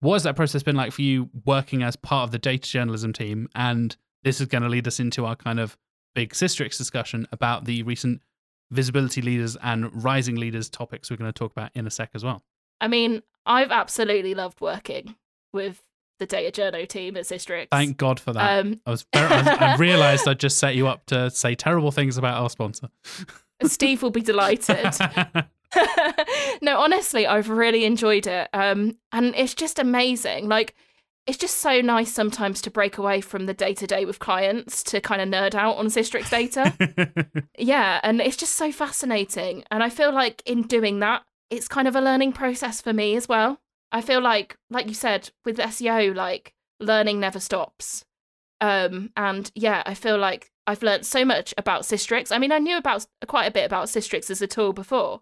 [SPEAKER 1] What has that process been like for you working as part of the data journalism team? And this is going to lead us into our kind of big Sistrix discussion about the recent visibility leaders and rising leaders topics we're going to talk about in a sec as well.
[SPEAKER 2] I mean, I've absolutely loved working with the data journo team at Sistrix.
[SPEAKER 1] Thank God for that. Um, I was very, I, I [LAUGHS] realized I just set you up to say terrible things about our sponsor.
[SPEAKER 2] Steve will be [LAUGHS] delighted. [LAUGHS] no, honestly, I've really enjoyed it. Um, and it's just amazing. Like, it's just so nice sometimes to break away from the day to day with clients to kind of nerd out on Sistrix data. [LAUGHS] yeah, and it's just so fascinating. And I feel like in doing that, it's kind of a learning process for me as well. I feel like, like you said, with SEO, like learning never stops. Um, and yeah, I feel like I've learned so much about Sistrix. I mean, I knew about quite a bit about Sistrix as a tool before,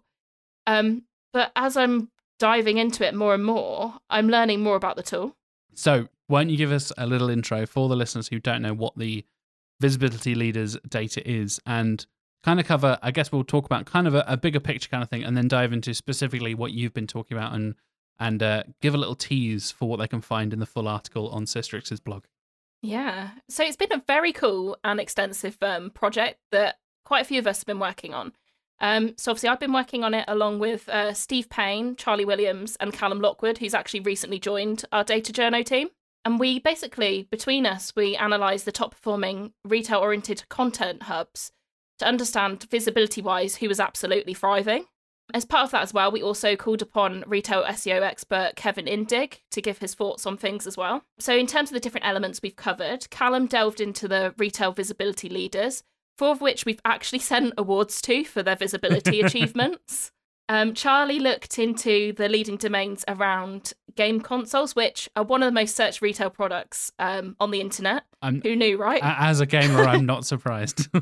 [SPEAKER 2] um, but as I'm diving into it more and more, I'm learning more about the tool.
[SPEAKER 1] So, why don't you give us a little intro for the listeners who don't know what the visibility leaders data is and kind of cover, I guess we'll talk about kind of a, a bigger picture kind of thing and then dive into specifically what you've been talking about and and uh, give a little tease for what they can find in the full article on Sistrix's blog.
[SPEAKER 2] Yeah. So it's been a very cool and extensive um, project that quite a few of us have been working on. Um, so obviously, I've been working on it along with uh, Steve Paine, Charlie Williams, and Callum Lockwood, who's actually recently joined our data journo team. And we basically, between us, we analyse the top performing retail oriented content hubs to understand visibility wise who was absolutely thriving. As part of that as well, we also called upon retail SEO expert Kevin Indig to give his thoughts on things as well. So, in terms of the different elements we've covered, Callum delved into the retail visibility leaders, four of which we've actually sent awards to for their visibility [LAUGHS] achievements. Um, Charlie looked into the leading domains around game consoles, which are one of the most searched retail products um, on the internet. I'm, Who knew, right?
[SPEAKER 1] As a gamer, I'm not [LAUGHS] surprised. [LAUGHS]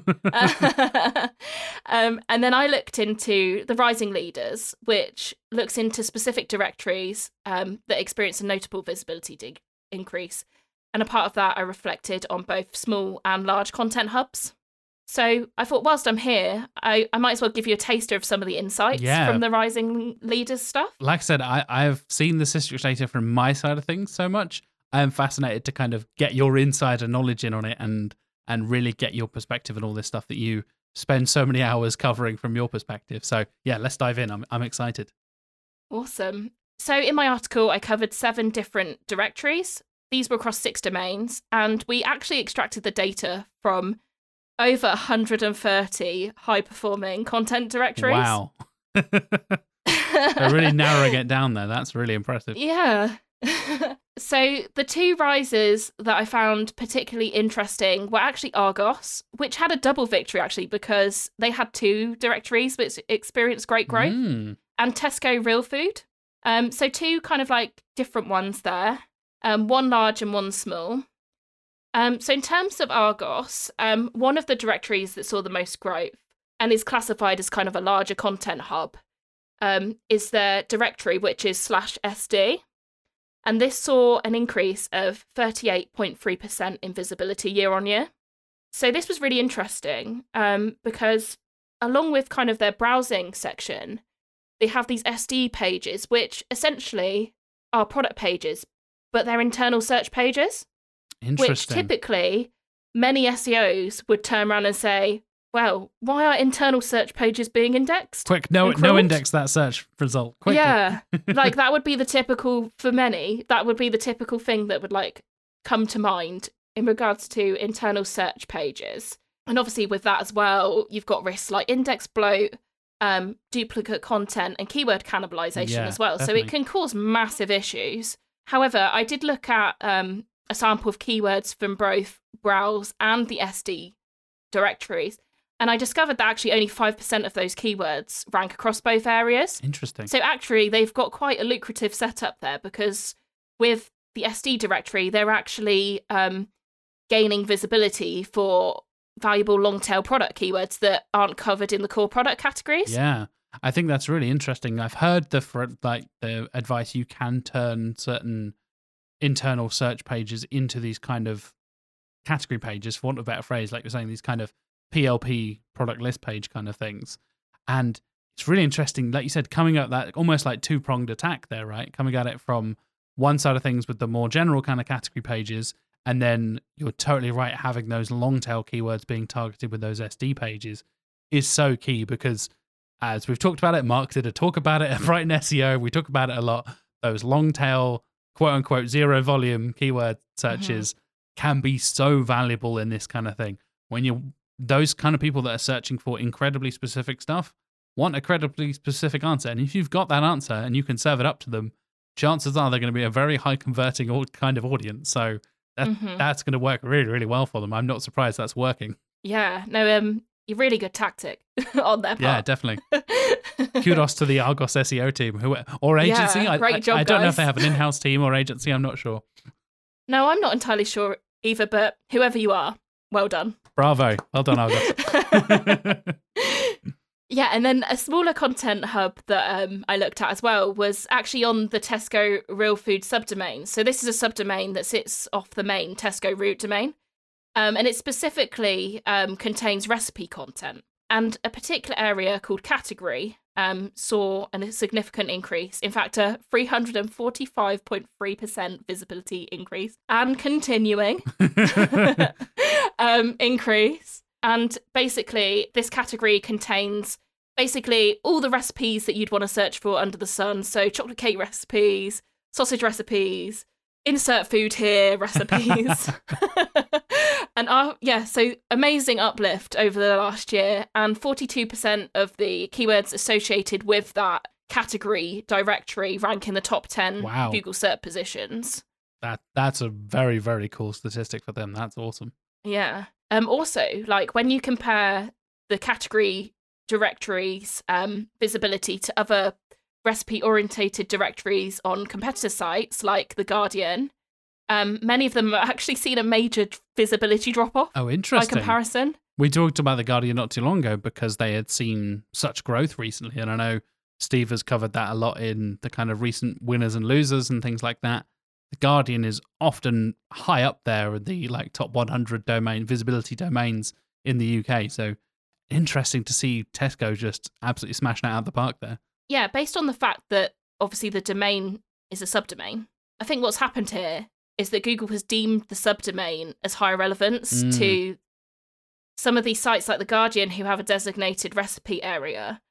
[SPEAKER 2] um, and then I looked into the Rising Leaders, which looks into specific directories um, that experience a notable visibility dig- increase. And a part of that, I reflected on both small and large content hubs. So I thought, whilst I'm here, I, I might as well give you a taster of some of the insights yeah. from the Rising Leaders stuff.
[SPEAKER 1] Like I said, I, I've seen the Sistrix data from my side of things so much. I am fascinated to kind of get your insider knowledge in on it and and really get your perspective and all this stuff that you spend so many [LAUGHS] hours covering from your perspective. So yeah, let's dive in. I'm I'm excited.
[SPEAKER 2] Awesome. So in my article, I covered seven different directories. These were across six domains, and we actually extracted the data from over 130 high performing content directories.
[SPEAKER 1] Wow. [LAUGHS] They're really narrowing it down there. That's really impressive.
[SPEAKER 2] Yeah. [LAUGHS] so the two rises that I found particularly interesting were actually Argos, which had a double victory actually because they had two directories which experienced great growth, mm. and Tesco Real Food. Um, so two kind of like different ones there, um, one large and one small. Um, so in terms of Argos, um, one of the directories that saw the most growth and is classified as kind of a larger content hub um, is their directory, which is slash SD. And this saw an increase of 38.3% in visibility year on year. So this was really interesting um, because along with kind of their browsing section, they have these SD pages, which essentially are product pages, but they're internal search pages. Which typically many SEOs would turn around and say, well, why are internal search pages being indexed?
[SPEAKER 1] Quick, no, no index that search result. Quickly.
[SPEAKER 2] Yeah, [LAUGHS] like that would be the typical for many. That would be the typical thing that would like come to mind in regards to internal search pages. And obviously, with that as well, you've got risks like index bloat, um, duplicate content, and keyword cannibalization yeah, as well. Definitely. So it can cause massive issues. However, I did look at um, a sample of keywords from both Browse and the SD directories. And I discovered that actually only 5% of those keywords rank across both areas.
[SPEAKER 1] Interesting.
[SPEAKER 2] So actually, they've got quite a lucrative setup there because with the SD directory, they're actually um, gaining visibility for valuable long tail product keywords that aren't covered in the core product categories.
[SPEAKER 1] Yeah. I think that's really interesting. I've heard the like the advice you can turn certain internal search pages into these kind of category pages, for want of a better phrase, like you're saying, these kind of PLP product list page kind of things. And it's really interesting, like you said, coming at that almost like two pronged attack there, right? Coming at it from one side of things with the more general kind of category pages, and then you're totally right, having those long tail keywords being targeted with those SD pages is so key because as we've talked about it, Mark did a talk about it [LAUGHS] at Brighton SEO. We talk about it a lot. Those long tail, quote unquote, zero volume keyword searches mm-hmm. can be so valuable in this kind of thing. When you those kind of people that are searching for incredibly specific stuff want a incredibly specific answer. And if you've got that answer and you can serve it up to them, chances are they're going to be a very high converting kind of audience. So that, mm-hmm. that's going to work really, really well for them. I'm not surprised that's working.
[SPEAKER 2] Yeah, no, um, really good tactic [LAUGHS] on their part.
[SPEAKER 1] Yeah, definitely. [LAUGHS] Kudos to the Argos SEO team who or agency.
[SPEAKER 2] Yeah, great
[SPEAKER 1] I,
[SPEAKER 2] job,
[SPEAKER 1] I, I don't
[SPEAKER 2] guys.
[SPEAKER 1] know if they have an in-house team or agency. I'm not sure.
[SPEAKER 2] No, I'm not entirely sure either. But whoever you are, well done.
[SPEAKER 1] Bravo, well done, Argos. [LAUGHS]
[SPEAKER 2] yeah, and then a smaller content hub that um, I looked at as well was actually on the Tesco Real Food subdomain. So this is a subdomain that sits off the main Tesco root domain. Um, and it specifically um, contains recipe content. And a particular area called category um, saw a significant increase, in fact, a 345.3% visibility increase and continuing [LAUGHS] [LAUGHS] um, increase. And basically, this category contains basically all the recipes that you'd want to search for under the sun. So, chocolate cake recipes, sausage recipes, insert food here [LAUGHS] recipes. [LAUGHS] and uh, yeah, so amazing uplift over the last year, and 42% of the keywords associated with that category directory rank in the top 10
[SPEAKER 1] wow.
[SPEAKER 2] Google search positions.
[SPEAKER 1] That that's a very very cool statistic for them. That's awesome.
[SPEAKER 2] Yeah. Um also, like when you compare the category directories um visibility to other recipe orientated directories on competitor sites like The Guardian, um, many of them have actually seen a major visibility drop off.
[SPEAKER 1] Oh, interesting.
[SPEAKER 2] By comparison.
[SPEAKER 1] We talked about The Guardian not too long ago because they had seen such growth recently. And I know Steve has covered that a lot in the kind of recent winners and losers and things like that. The Guardian is often high up there in the like top 100 domain visibility domains in the UK. So interesting to see Tesco just absolutely smashing it out of the park there.
[SPEAKER 2] Yeah, based on the fact that obviously the domain is a subdomain. I think what's happened here is that Google has deemed the subdomain as high relevance mm. to some of these sites like The Guardian who have a designated recipe area.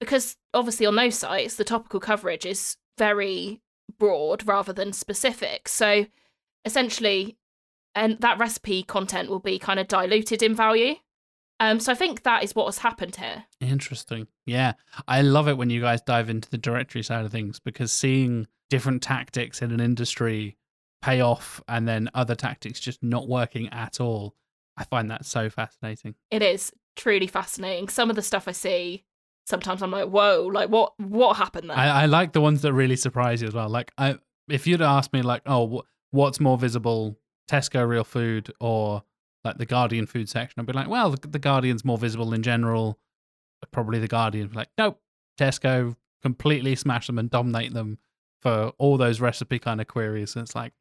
[SPEAKER 2] Because obviously, on those sites, the topical coverage is very broad rather than specific. So essentially, and that recipe content will be kind of diluted in value. Um, so I think that is what has happened here.
[SPEAKER 1] Interesting. Yeah. I love it when you guys dive into the directory side of things because seeing different tactics in an industry pay off and then other tactics just not working at all. I find that so fascinating.
[SPEAKER 2] It is truly fascinating. Some of the stuff I see, sometimes I'm like, whoa, like what what happened there?
[SPEAKER 1] I, I like the ones that really surprise you as well. Like I if you'd asked me like, oh, what's more visible, Tesco Real Food or like the Guardian food section, I'd be like, well, the, the Guardian's more visible in general. Probably the Guardian. Like, nope, Tesco completely smash them and dominate them for all those recipe kind of queries. And it's like,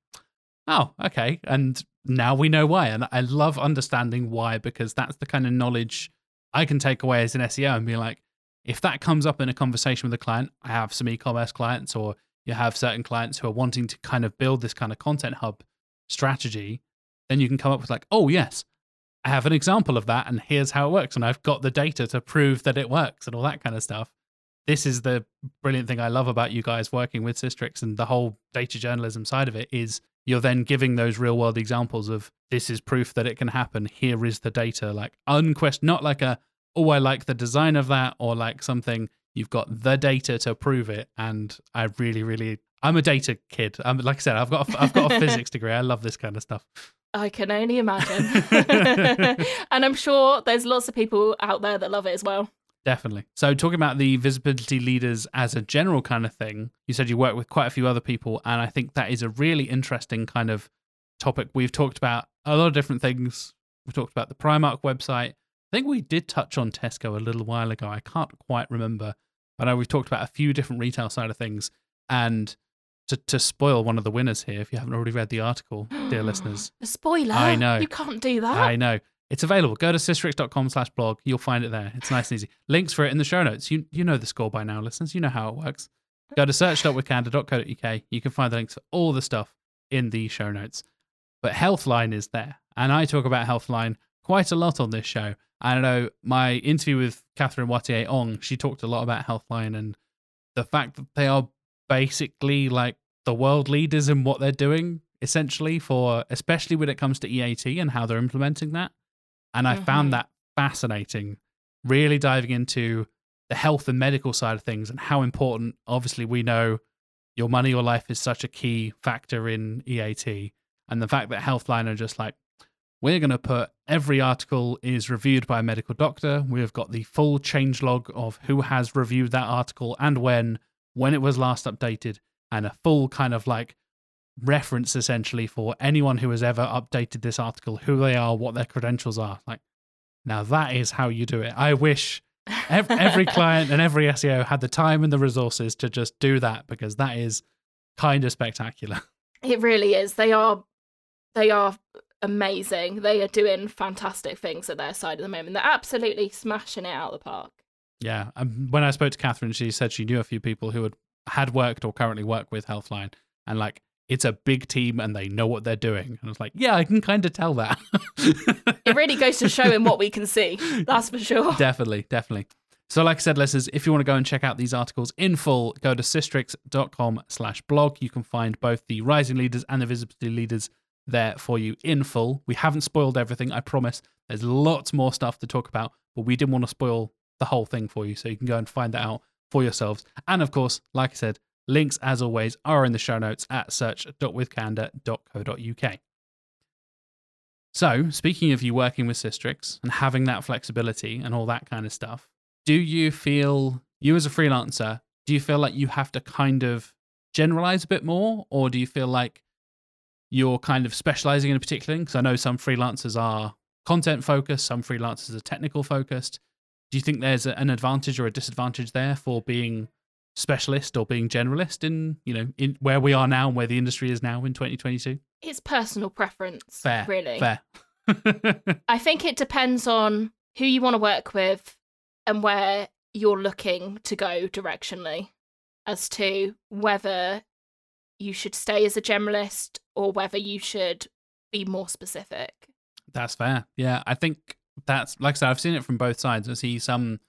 [SPEAKER 1] oh, okay. And now we know why. And I love understanding why because that's the kind of knowledge I can take away as an SEO and be like, if that comes up in a conversation with a client, I have some e commerce clients or you have certain clients who are wanting to kind of build this kind of content hub strategy, then you can come up with like, oh, yes, I have an example of that and here's how it works. And I've got the data to prove that it works and all that kind of stuff this is the brilliant thing I love about you guys working with Sistrix and the whole data journalism side of it is you're then giving those real world examples of this is proof that it can happen. Here is the data, like unquest, not like a oh I like the design of that or like something. You've got the data to prove it, and I really, really, I'm a data kid. I'm like I said, I've got a, I've got a [LAUGHS] physics degree. I love this kind of stuff.
[SPEAKER 2] I can only imagine, [LAUGHS] and I'm sure there's lots of people out there that love it as well.
[SPEAKER 1] Definitely. So, talking about the visibility leaders as a general kind of thing, you said you work with quite a few other people, and I think that is a really interesting kind of topic. We've talked about a lot of different things. We've talked about the Primark website. I think we did touch on Tesco a little while ago. I can't quite remember, but I, know we've talked about a few different retail side of things. And to, to spoil one of the winners here, if you haven't already read the article, dear [GASPS] listeners,
[SPEAKER 2] A spoiler.
[SPEAKER 1] I know.
[SPEAKER 2] You can't do that.
[SPEAKER 1] I know. It's available. Go to sistrix.com slash blog. You'll find it there. It's nice and easy. Links for it in the show notes. You you know the score by now, listeners. You know how it works. Go to search.withcandour.co.uk. You can find the links for all the stuff in the show notes. But Healthline is there. And I talk about Healthline quite a lot on this show. I know my interview with Katherine Watier Ong, she talked a lot about Healthline and the fact that they are basically like the world leaders in what they're doing, essentially, for especially when it comes to EAT and how they're implementing that. And I
[SPEAKER 2] Mhm.
[SPEAKER 1] found that fascinating, really diving into the health and medical side of things and how important, obviously, we know your money, your life is such a key factor in EAT. And the fact that Healthline are just like, we're going to put every article is reviewed by a medical doctor. We've got the full change log of who has reviewed that article and when, when it was last updated, and a full kind of like reference essentially for anyone who has ever updated this article, who they are, what their credentials are. Like, now that is how you do it. I wish ev- every [LAUGHS] client and every SEO had the time and the resources to just do that because that is kind of spectacular. [LAUGHS]
[SPEAKER 2] It really is. They are they are amazing. They are doing fantastic things at their side at the moment. They're absolutely smashing it out of the park.
[SPEAKER 1] Yeah. Um, when I spoke to Katherine, she said she knew a few people who had had worked or currently work with Healthline, and like it's a big team and they know what they're doing. And I was like, yeah, I can kind of tell that.
[SPEAKER 2] It really goes to show in what we can see. [LAUGHS] That's for sure.
[SPEAKER 1] definitely, definitely. So, like I said, listeners, if you want to go and check out these articles in full, go to sistrix.com slash blog. You can find both the rising leaders and the visibility leaders there for you in full. We haven't spoiled everything, I promise. There's lots more stuff to talk about, but we didn't want to spoil the whole thing for you. So you can go and find that out for yourselves. And of course, like I said, links as always are in the show notes at search.withcandour.co.uk. So, speaking of you working with Sistrix and having that flexibility and all that kind of stuff, do you feel, you as a freelancer, do you feel like you have to kind of generalize a bit more? Or do you feel like you're kind of specializing in a particular thing? Because I know some freelancers are content focused, some freelancers are technical focused. Do you think there's a, an advantage or a disadvantage there for being specialist or being generalist in, you know, in where we are now and where the industry is now in 2022?
[SPEAKER 2] It's personal preference.
[SPEAKER 1] Fair.
[SPEAKER 2] Really.
[SPEAKER 1] Fair. [LAUGHS]
[SPEAKER 2] I think it depends on who you want to work with and where you're looking to go directionally as to whether you should stay as a generalist or whether you should be more specific.
[SPEAKER 1] That's fair. Yeah, I think that's like I said, I've seen it from both sides. I see some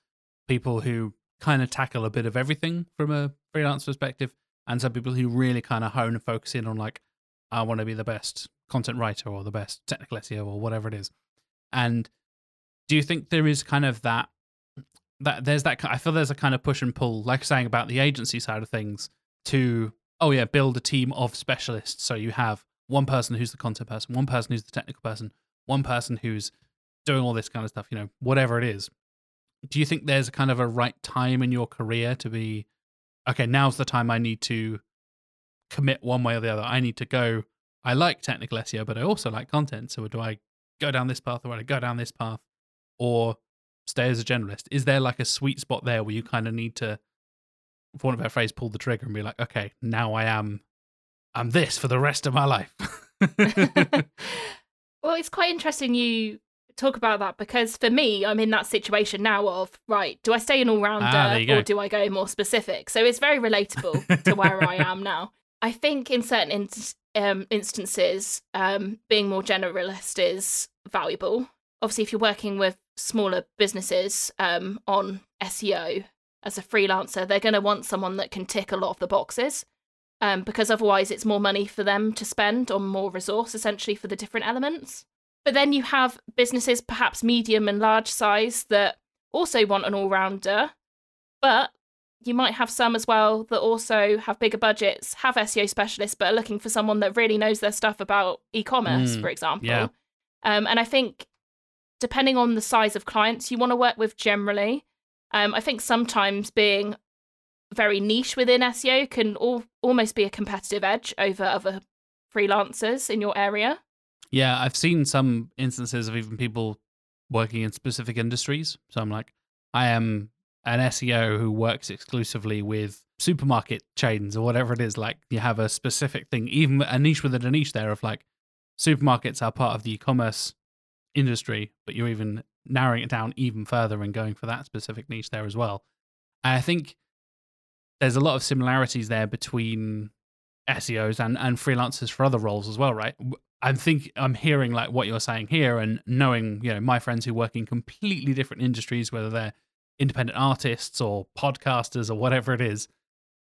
[SPEAKER 1] people who kind of tackle a bit of everything from a freelance perspective, and some people who really kind of hone and focus in on like, I want to be the best content writer or the best technical SEO or whatever it is. And do you think there is kind of that that there's that I feel there's a kind of push and pull, like saying about the agency side of things, to oh yeah, build a team of specialists. So you have one person who's the content person, one person who's the technical person, one person who's doing all this kind of stuff, you know, whatever it is. Do you think there's kind of a right time in your career to be okay, now's the time I need to commit one way or the other. I need to go I like technical SEO, but I also like content. So do I go down this path or do I go down this path or stay as a generalist? Is there like a sweet spot there where you kind of need to, for want of a phrase, pull the trigger and be like, okay, now I am, I'm this for the rest of my life. [LAUGHS] [LAUGHS]
[SPEAKER 2] well, it's quite interesting you talk about that because for me, I'm in that situation now of right, do I stay an all rounder
[SPEAKER 1] Ah,
[SPEAKER 2] or do I go more specific? So it's very relatable to where I am now. I think in certain in- um, instances, um, being more generalist is valuable. Obviously, if you're working with smaller businesses um, on SEO as a freelancer, they're going to want someone that can tick a lot of the boxes um, because otherwise it's more money for them to spend on more resource essentially for the different elements. But then you have businesses, perhaps medium and large size, that also want an all rounder, but you might have some as well that also have bigger budgets, have SEO specialists, but are looking for someone that really knows their stuff about e commerce,
[SPEAKER 1] Mm,
[SPEAKER 2] for example.
[SPEAKER 1] yeah.
[SPEAKER 2] Um, and I think depending on the size of clients you want to work with generally, um, I think sometimes being very niche within SEO can al- almost be a competitive edge over other freelancers in your area.
[SPEAKER 1] Yeah, I've seen some instances of even people working in specific industries. So I'm like, I am an SEO who works exclusively with supermarket chains or whatever it is. Like you have a specific thing, even a niche within a niche there of like supermarkets are part of the e-commerce industry, but you're even narrowing it down even further and going for that specific niche there as well. I think there's a lot of similarities there between SEOs and, and freelancers for other roles as well, right? I think I'm hearing like what you're saying here and knowing, you know, my friends who work in completely different industries, whether they're independent artists or podcasters or whatever it is,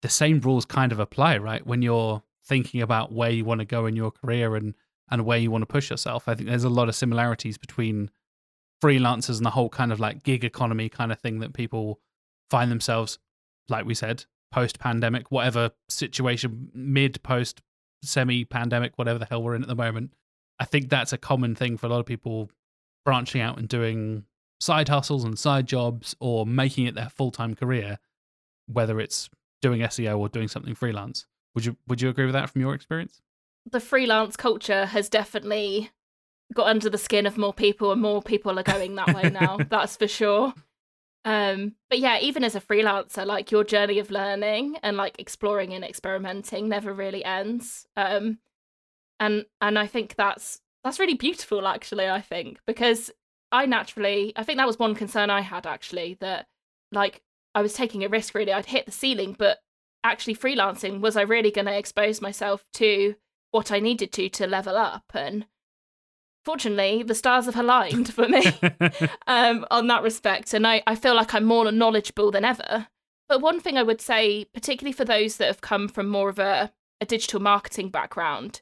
[SPEAKER 1] the same rules kind of apply, right? When you're thinking about where you want to go in your career and and where you want to push yourself. I think there's a lot of similarities between freelancers and the whole kind of like gig economy kind of thing that people find themselves, like we said, post pandemic, whatever situation, mid, post, semi pandemic, whatever the hell we're in at the moment. I think that's a common thing for a lot of people branching out and doing side hustles and side jobs or making it their full time career, whether it's doing SEO or doing something freelance. Would you would you agree with that from your experience?
[SPEAKER 2] The freelance culture has definitely got under the skin of more people and more people are going that way now. [LAUGHS] that's for sure. Um but yeah, even as a freelancer, like your journey of learning and like exploring and experimenting never really ends. Um and and I think that's that's really beautiful actually, I think, because I naturally I think that was one concern I had actually that like I was taking a risk really. I'd hit the ceiling, but actually freelancing was I really going to expose myself to what I needed to to level up and fortunately the stars have aligned for me [LAUGHS] um, on that respect and I, I feel like I'm more knowledgeable than ever. But one thing I would say, particularly for those that have come from more of a, a digital marketing background,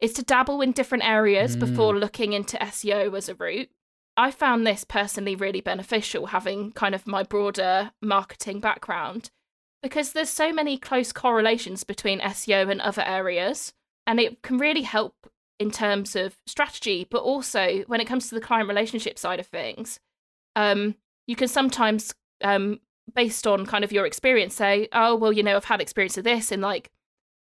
[SPEAKER 2] is to dabble in different areas mm. before looking into SEO as a route. I found this personally really beneficial having kind of my broader marketing background because there's so many close correlations between SEO and other areas and it can really help in terms of strategy but also when it comes to the client relationship side of things um, you can sometimes um, based on kind of your experience say oh well you know I've had experience of this and like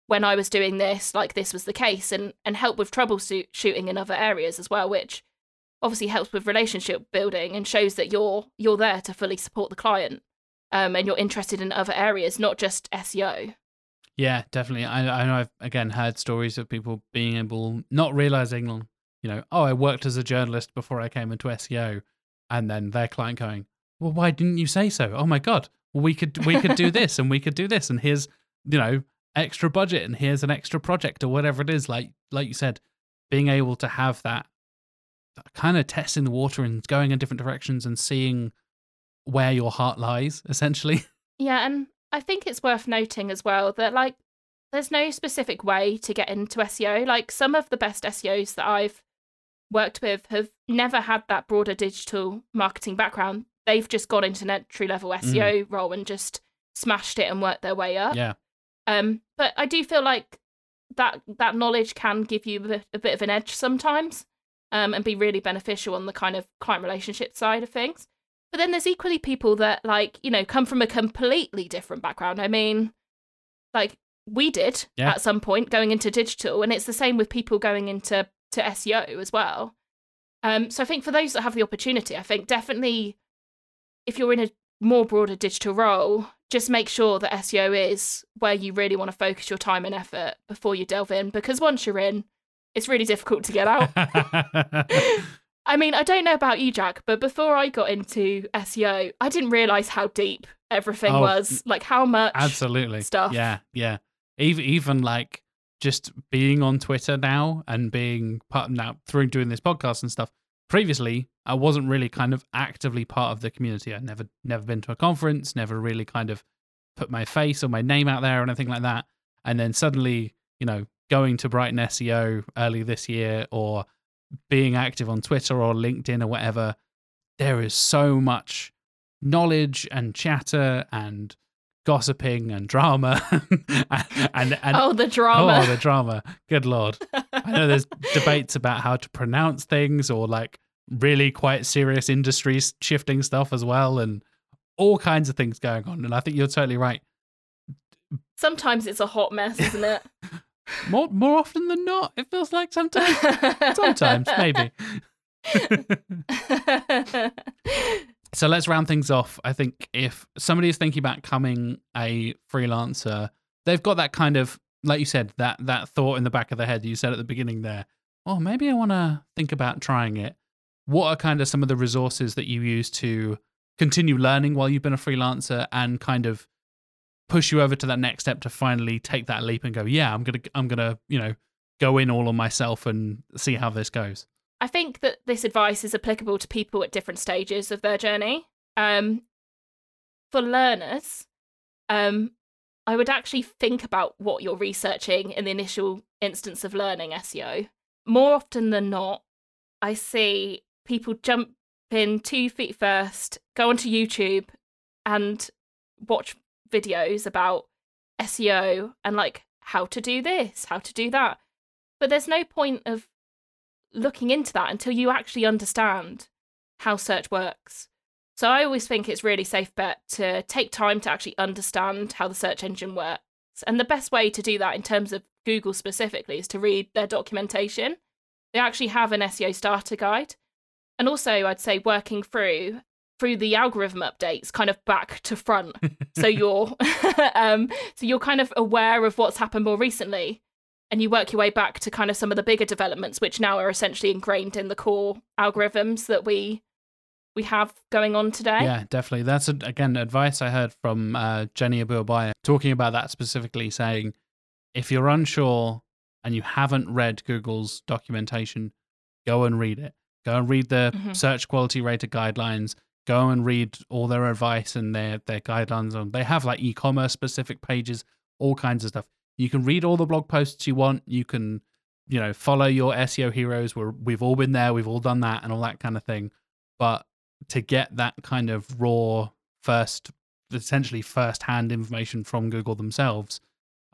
[SPEAKER 2] when I was doing this like this was the case and and help with troubleshooting in other areas as well which obviously helps with relationship building and shows that you're you're there to fully support the client um, and you're interested in other areas, not just SEO.
[SPEAKER 1] Yeah, definitely. I, I know I've again heard stories of people being able not realizing, you know, oh, I worked as a journalist before I came into SEO, and then their client going, well, why didn't you say so? Oh my god, well, we could we could do [LAUGHS] this and we could do this, and here's you know extra budget and here's an extra project or whatever it is. Like like you said, being able to have that kind of testing the water and going in different directions and seeing where your heart lies, essentially.
[SPEAKER 2] Yeah, and I think it's worth noting as well that like there's no specific way to get into SEO. Like some of the best SEOs that I've worked with have never had that broader digital marketing background. They've just got into an entry level SEO mm. role and just smashed it and worked their way up.
[SPEAKER 1] Yeah.
[SPEAKER 2] Um, but I do feel like that that knowledge can give you a bit, a bit of an edge sometimes um, and be really beneficial on the kind of client relationship side of things. But then there's equally people that like, you know, come from a completely different background. I mean, like we did yeah. at some point going into digital, and it's the same with people going into to SEO as well. Um, so I think for those that have the opportunity, I think definitely if you're in a more broader digital role, just make sure that SEO is where you really want to focus your time and effort before you delve in. Because once you're in, it's really difficult to get out. [LAUGHS] [LAUGHS] I mean, I don't know about you, Jack, but before I got into SEO, I didn't realize how deep everything oh, was. Like how much
[SPEAKER 1] absolutely
[SPEAKER 2] stuff.
[SPEAKER 1] Yeah, yeah. Even even like just being on Twitter now and being part now through doing this podcast and stuff. Previously, I wasn't really kind of actively part of the community. I'd never never been to a conference, never really kind of put my face or my name out there or anything like that. And then suddenly, you know, going to Brighton SEO early this year or being active on Twitter or LinkedIn or whatever, there is so much knowledge and chatter and gossiping and drama and, [LAUGHS] and, and,
[SPEAKER 2] oh the drama.
[SPEAKER 1] Oh the drama. Good lord. I know there's [LAUGHS] debates about how to pronounce things or like really quite serious industries shifting stuff as well and all kinds of things going on and i think you're totally right.
[SPEAKER 2] Sometimes it's a hot mess isn't it [LAUGHS]
[SPEAKER 1] more more often than not, it feels like sometimes. [LAUGHS] sometimes, maybe. [LAUGHS] so let's round things off. I think if somebody is thinking about becoming a freelancer, they've got that kind of, like you said, that that thought in the back of their head. You said at the beginning there, oh, maybe I want to think about trying it. What are kind of some of the resources that you use to continue learning while you've been a freelancer and kind of push you over to that next step to finally take that leap and go, yeah, I'm gonna, I'm gonna, you know, go in all on myself and see how this goes.
[SPEAKER 2] I think that this advice is applicable to people at different stages of their journey. Um, for learners, um, I would actually think about what you're researching in the initial instance of learning SEO. More often than not, I see people jump in two feet first, go onto YouTube and watch videos about SEO and like how to do this, how to do that. But there's no point of looking into that until you actually understand how search works. So I always think it's really safe bet to take time to actually understand how the search engine works. And the best way to do that in terms of Google specifically is to read their documentation. They actually have an SEO starter guide. And also I'd say working through through the algorithm updates kind of back to front. so [LAUGHS] you're [LAUGHS] um so you're kind of aware of what's happened more recently and you work your way back to kind of some of the bigger developments which now are essentially ingrained in the core algorithms that we we have going on today
[SPEAKER 1] yeah definitely that's again advice i heard from uh, jenny abouobaia talking about that specifically saying if you're unsure and you haven't read google's documentation go and read it go and read the mm-hmm. search quality rater guidelines go and read all their advice and their their guidelines on they have like e-commerce specific pages all kinds of stuff you can read all the blog posts you want. You can, you know, follow your SEO heroes. We're, we've all been there. We've all done that and all that kind of thing. But to get that kind of raw first, essentially first hand information from Google themselves,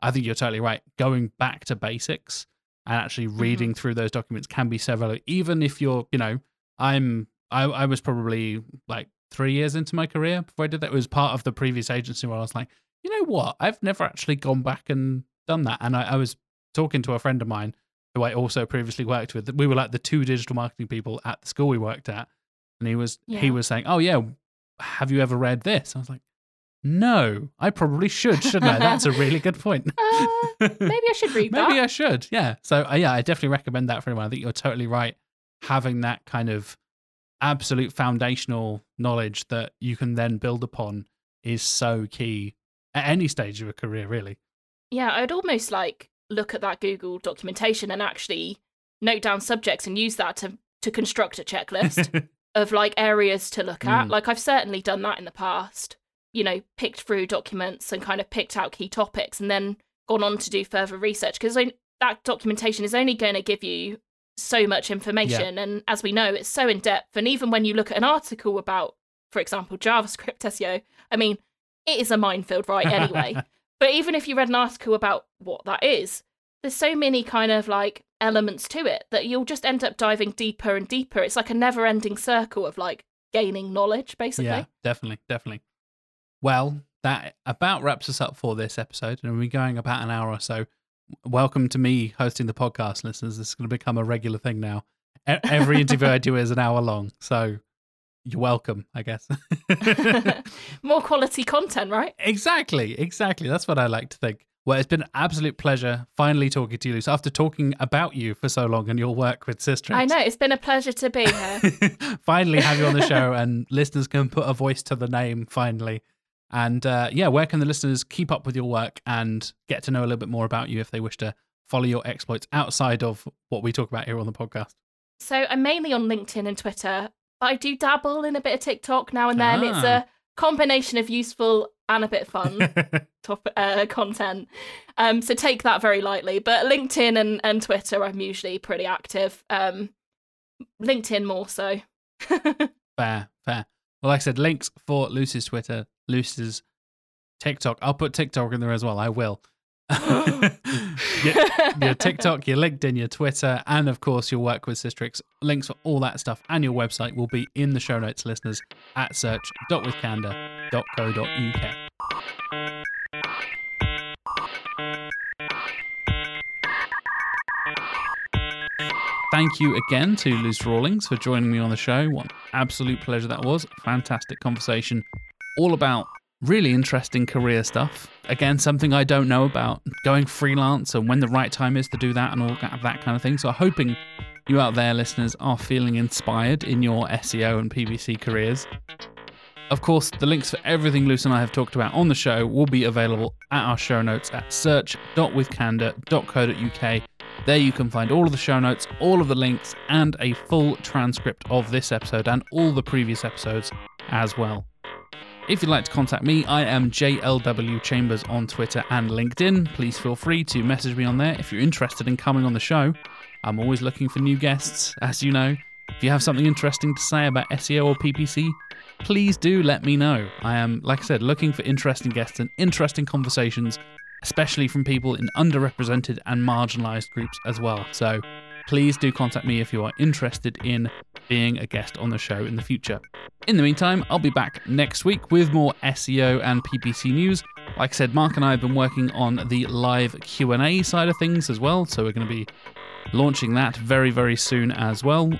[SPEAKER 1] I think you're totally right. Going back to basics and actually mm-hmm. reading mm-hmm. through those documents can be several. Even if you're, you know, I'm, I, I was probably like three years into my career before I did that. It was part of the previous agency where I was like, you know what? I've never actually gone back and done that. And I, I was talking to a friend of mine who I also previously worked with. We were like the two digital marketing people at the school we worked at, and he was yeah. he was saying, "Oh yeah, have you ever read this?" I was like, "No, I probably should, shouldn't I?" That's a really good point. [LAUGHS]
[SPEAKER 2] uh, maybe I should read [LAUGHS]
[SPEAKER 1] maybe that. I should. Yeah. So uh, yeah, I definitely recommend that for anyone. I think you're totally right. Having that kind of absolute foundational knowledge that you can then build upon is so key at any stage of a career, really.
[SPEAKER 2] Yeah, I'd almost like look at that Google documentation and actually note down subjects and use that to to construct a checklist [LAUGHS] of like areas to look at. Mm. Like I've certainly done that in the past. You know, picked through documents and kind of picked out key topics and then gone on to do further research because that documentation is only going to give you so much information yeah. and as we know it's so in depth and even when you look at an article about for example JavaScript SEO, I mean, it is a minefield right anyway. [LAUGHS] But even if you read an article about what that is, there's so many kind of like elements to it that you'll just end up diving deeper and deeper. It's like a never ending circle of like gaining knowledge, basically. Yeah,
[SPEAKER 1] definitely, definitely. Well, that about wraps us up for this episode, and we're going about an hour or so. Welcome to me hosting the podcast, listeners. This is going to become a regular thing now. Every interview I do is an hour long, so you're welcome, I guess. [LAUGHS] [LAUGHS]
[SPEAKER 2] More quality content, right?
[SPEAKER 1] Exactly, exactly. That's what I like to think. Well, it's been an absolute pleasure finally talking to you, Luce, after talking about you for so long and your work with Sistrix.
[SPEAKER 2] I know, it's been a pleasure to be here. [LAUGHS]
[SPEAKER 1] finally have you on the show and listeners can put a voice to the name finally. And uh, yeah, where can the listeners keep up with your work and get to know a little bit more about you if they wish to follow your exploits outside of what we talk about here on the podcast?
[SPEAKER 2] So I'm mainly on LinkedIn and Twitter. But I do dabble in a bit of TikTok now and then. Ah. It's a combination of useful and a bit fun [LAUGHS] top, uh, content. Um, so take that very lightly. But LinkedIn and, and Twitter, I'm usually pretty active. Um, LinkedIn more so. [LAUGHS]
[SPEAKER 1] fair, fair. Well, like I said, links for Lucy's Twitter, Luce's TikTok. I'll put TikTok in there as well. I will. [LAUGHS] your, your, [LAUGHS] TikTok, your LinkedIn, your Twitter, and of course your work with Sistrix. Links for all that stuff and your website will be in the show notes, listeners, at search.withcandour.co.uk. thank you again to Luce Rawlings for joining me on the show. What an absolute pleasure that was. Fantastic conversation, all about really interesting career stuff. Again, something I don't know about going freelance and when the right time is to do that and all that kind of thing. So, I'm hoping you out there, listeners, are feeling inspired in your SEO and PPC careers. Of course, the links for everything Luce and I have talked about on the show will be available at our show notes at search.withcandour.co.uk. There you can find all of the show notes, all of the links, and a full transcript of this episode and all the previous episodes as well. If you'd like to contact me, I am JLW Chambers on Twitter and LinkedIn. Please feel free to message me on there if you're interested in coming on the show. I'm always looking for new guests, as you know. If you have something interesting to say about SEO or PPC, please do let me know. I am, like I said, looking for interesting guests and interesting conversations, especially from people in underrepresented and marginalized groups as well. So please do contact me if you are interested in being a guest on the show in the future. In the meantime, I'll be back next week with more SEO and PPC news. Like I said, Mark and I have been working on the live Q&A side of things as well, so we're going to be launching that very very soon as well.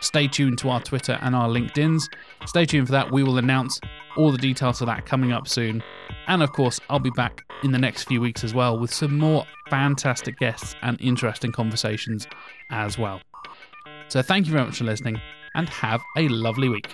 [SPEAKER 1] Stay tuned to our Twitter and our LinkedIn's. Stay tuned for that. We will announce all the details of that coming up soon. And of course, I'll be back in the next few weeks as well with some more fantastic guests and interesting conversations as well. So thank you very much for listening and have a lovely week.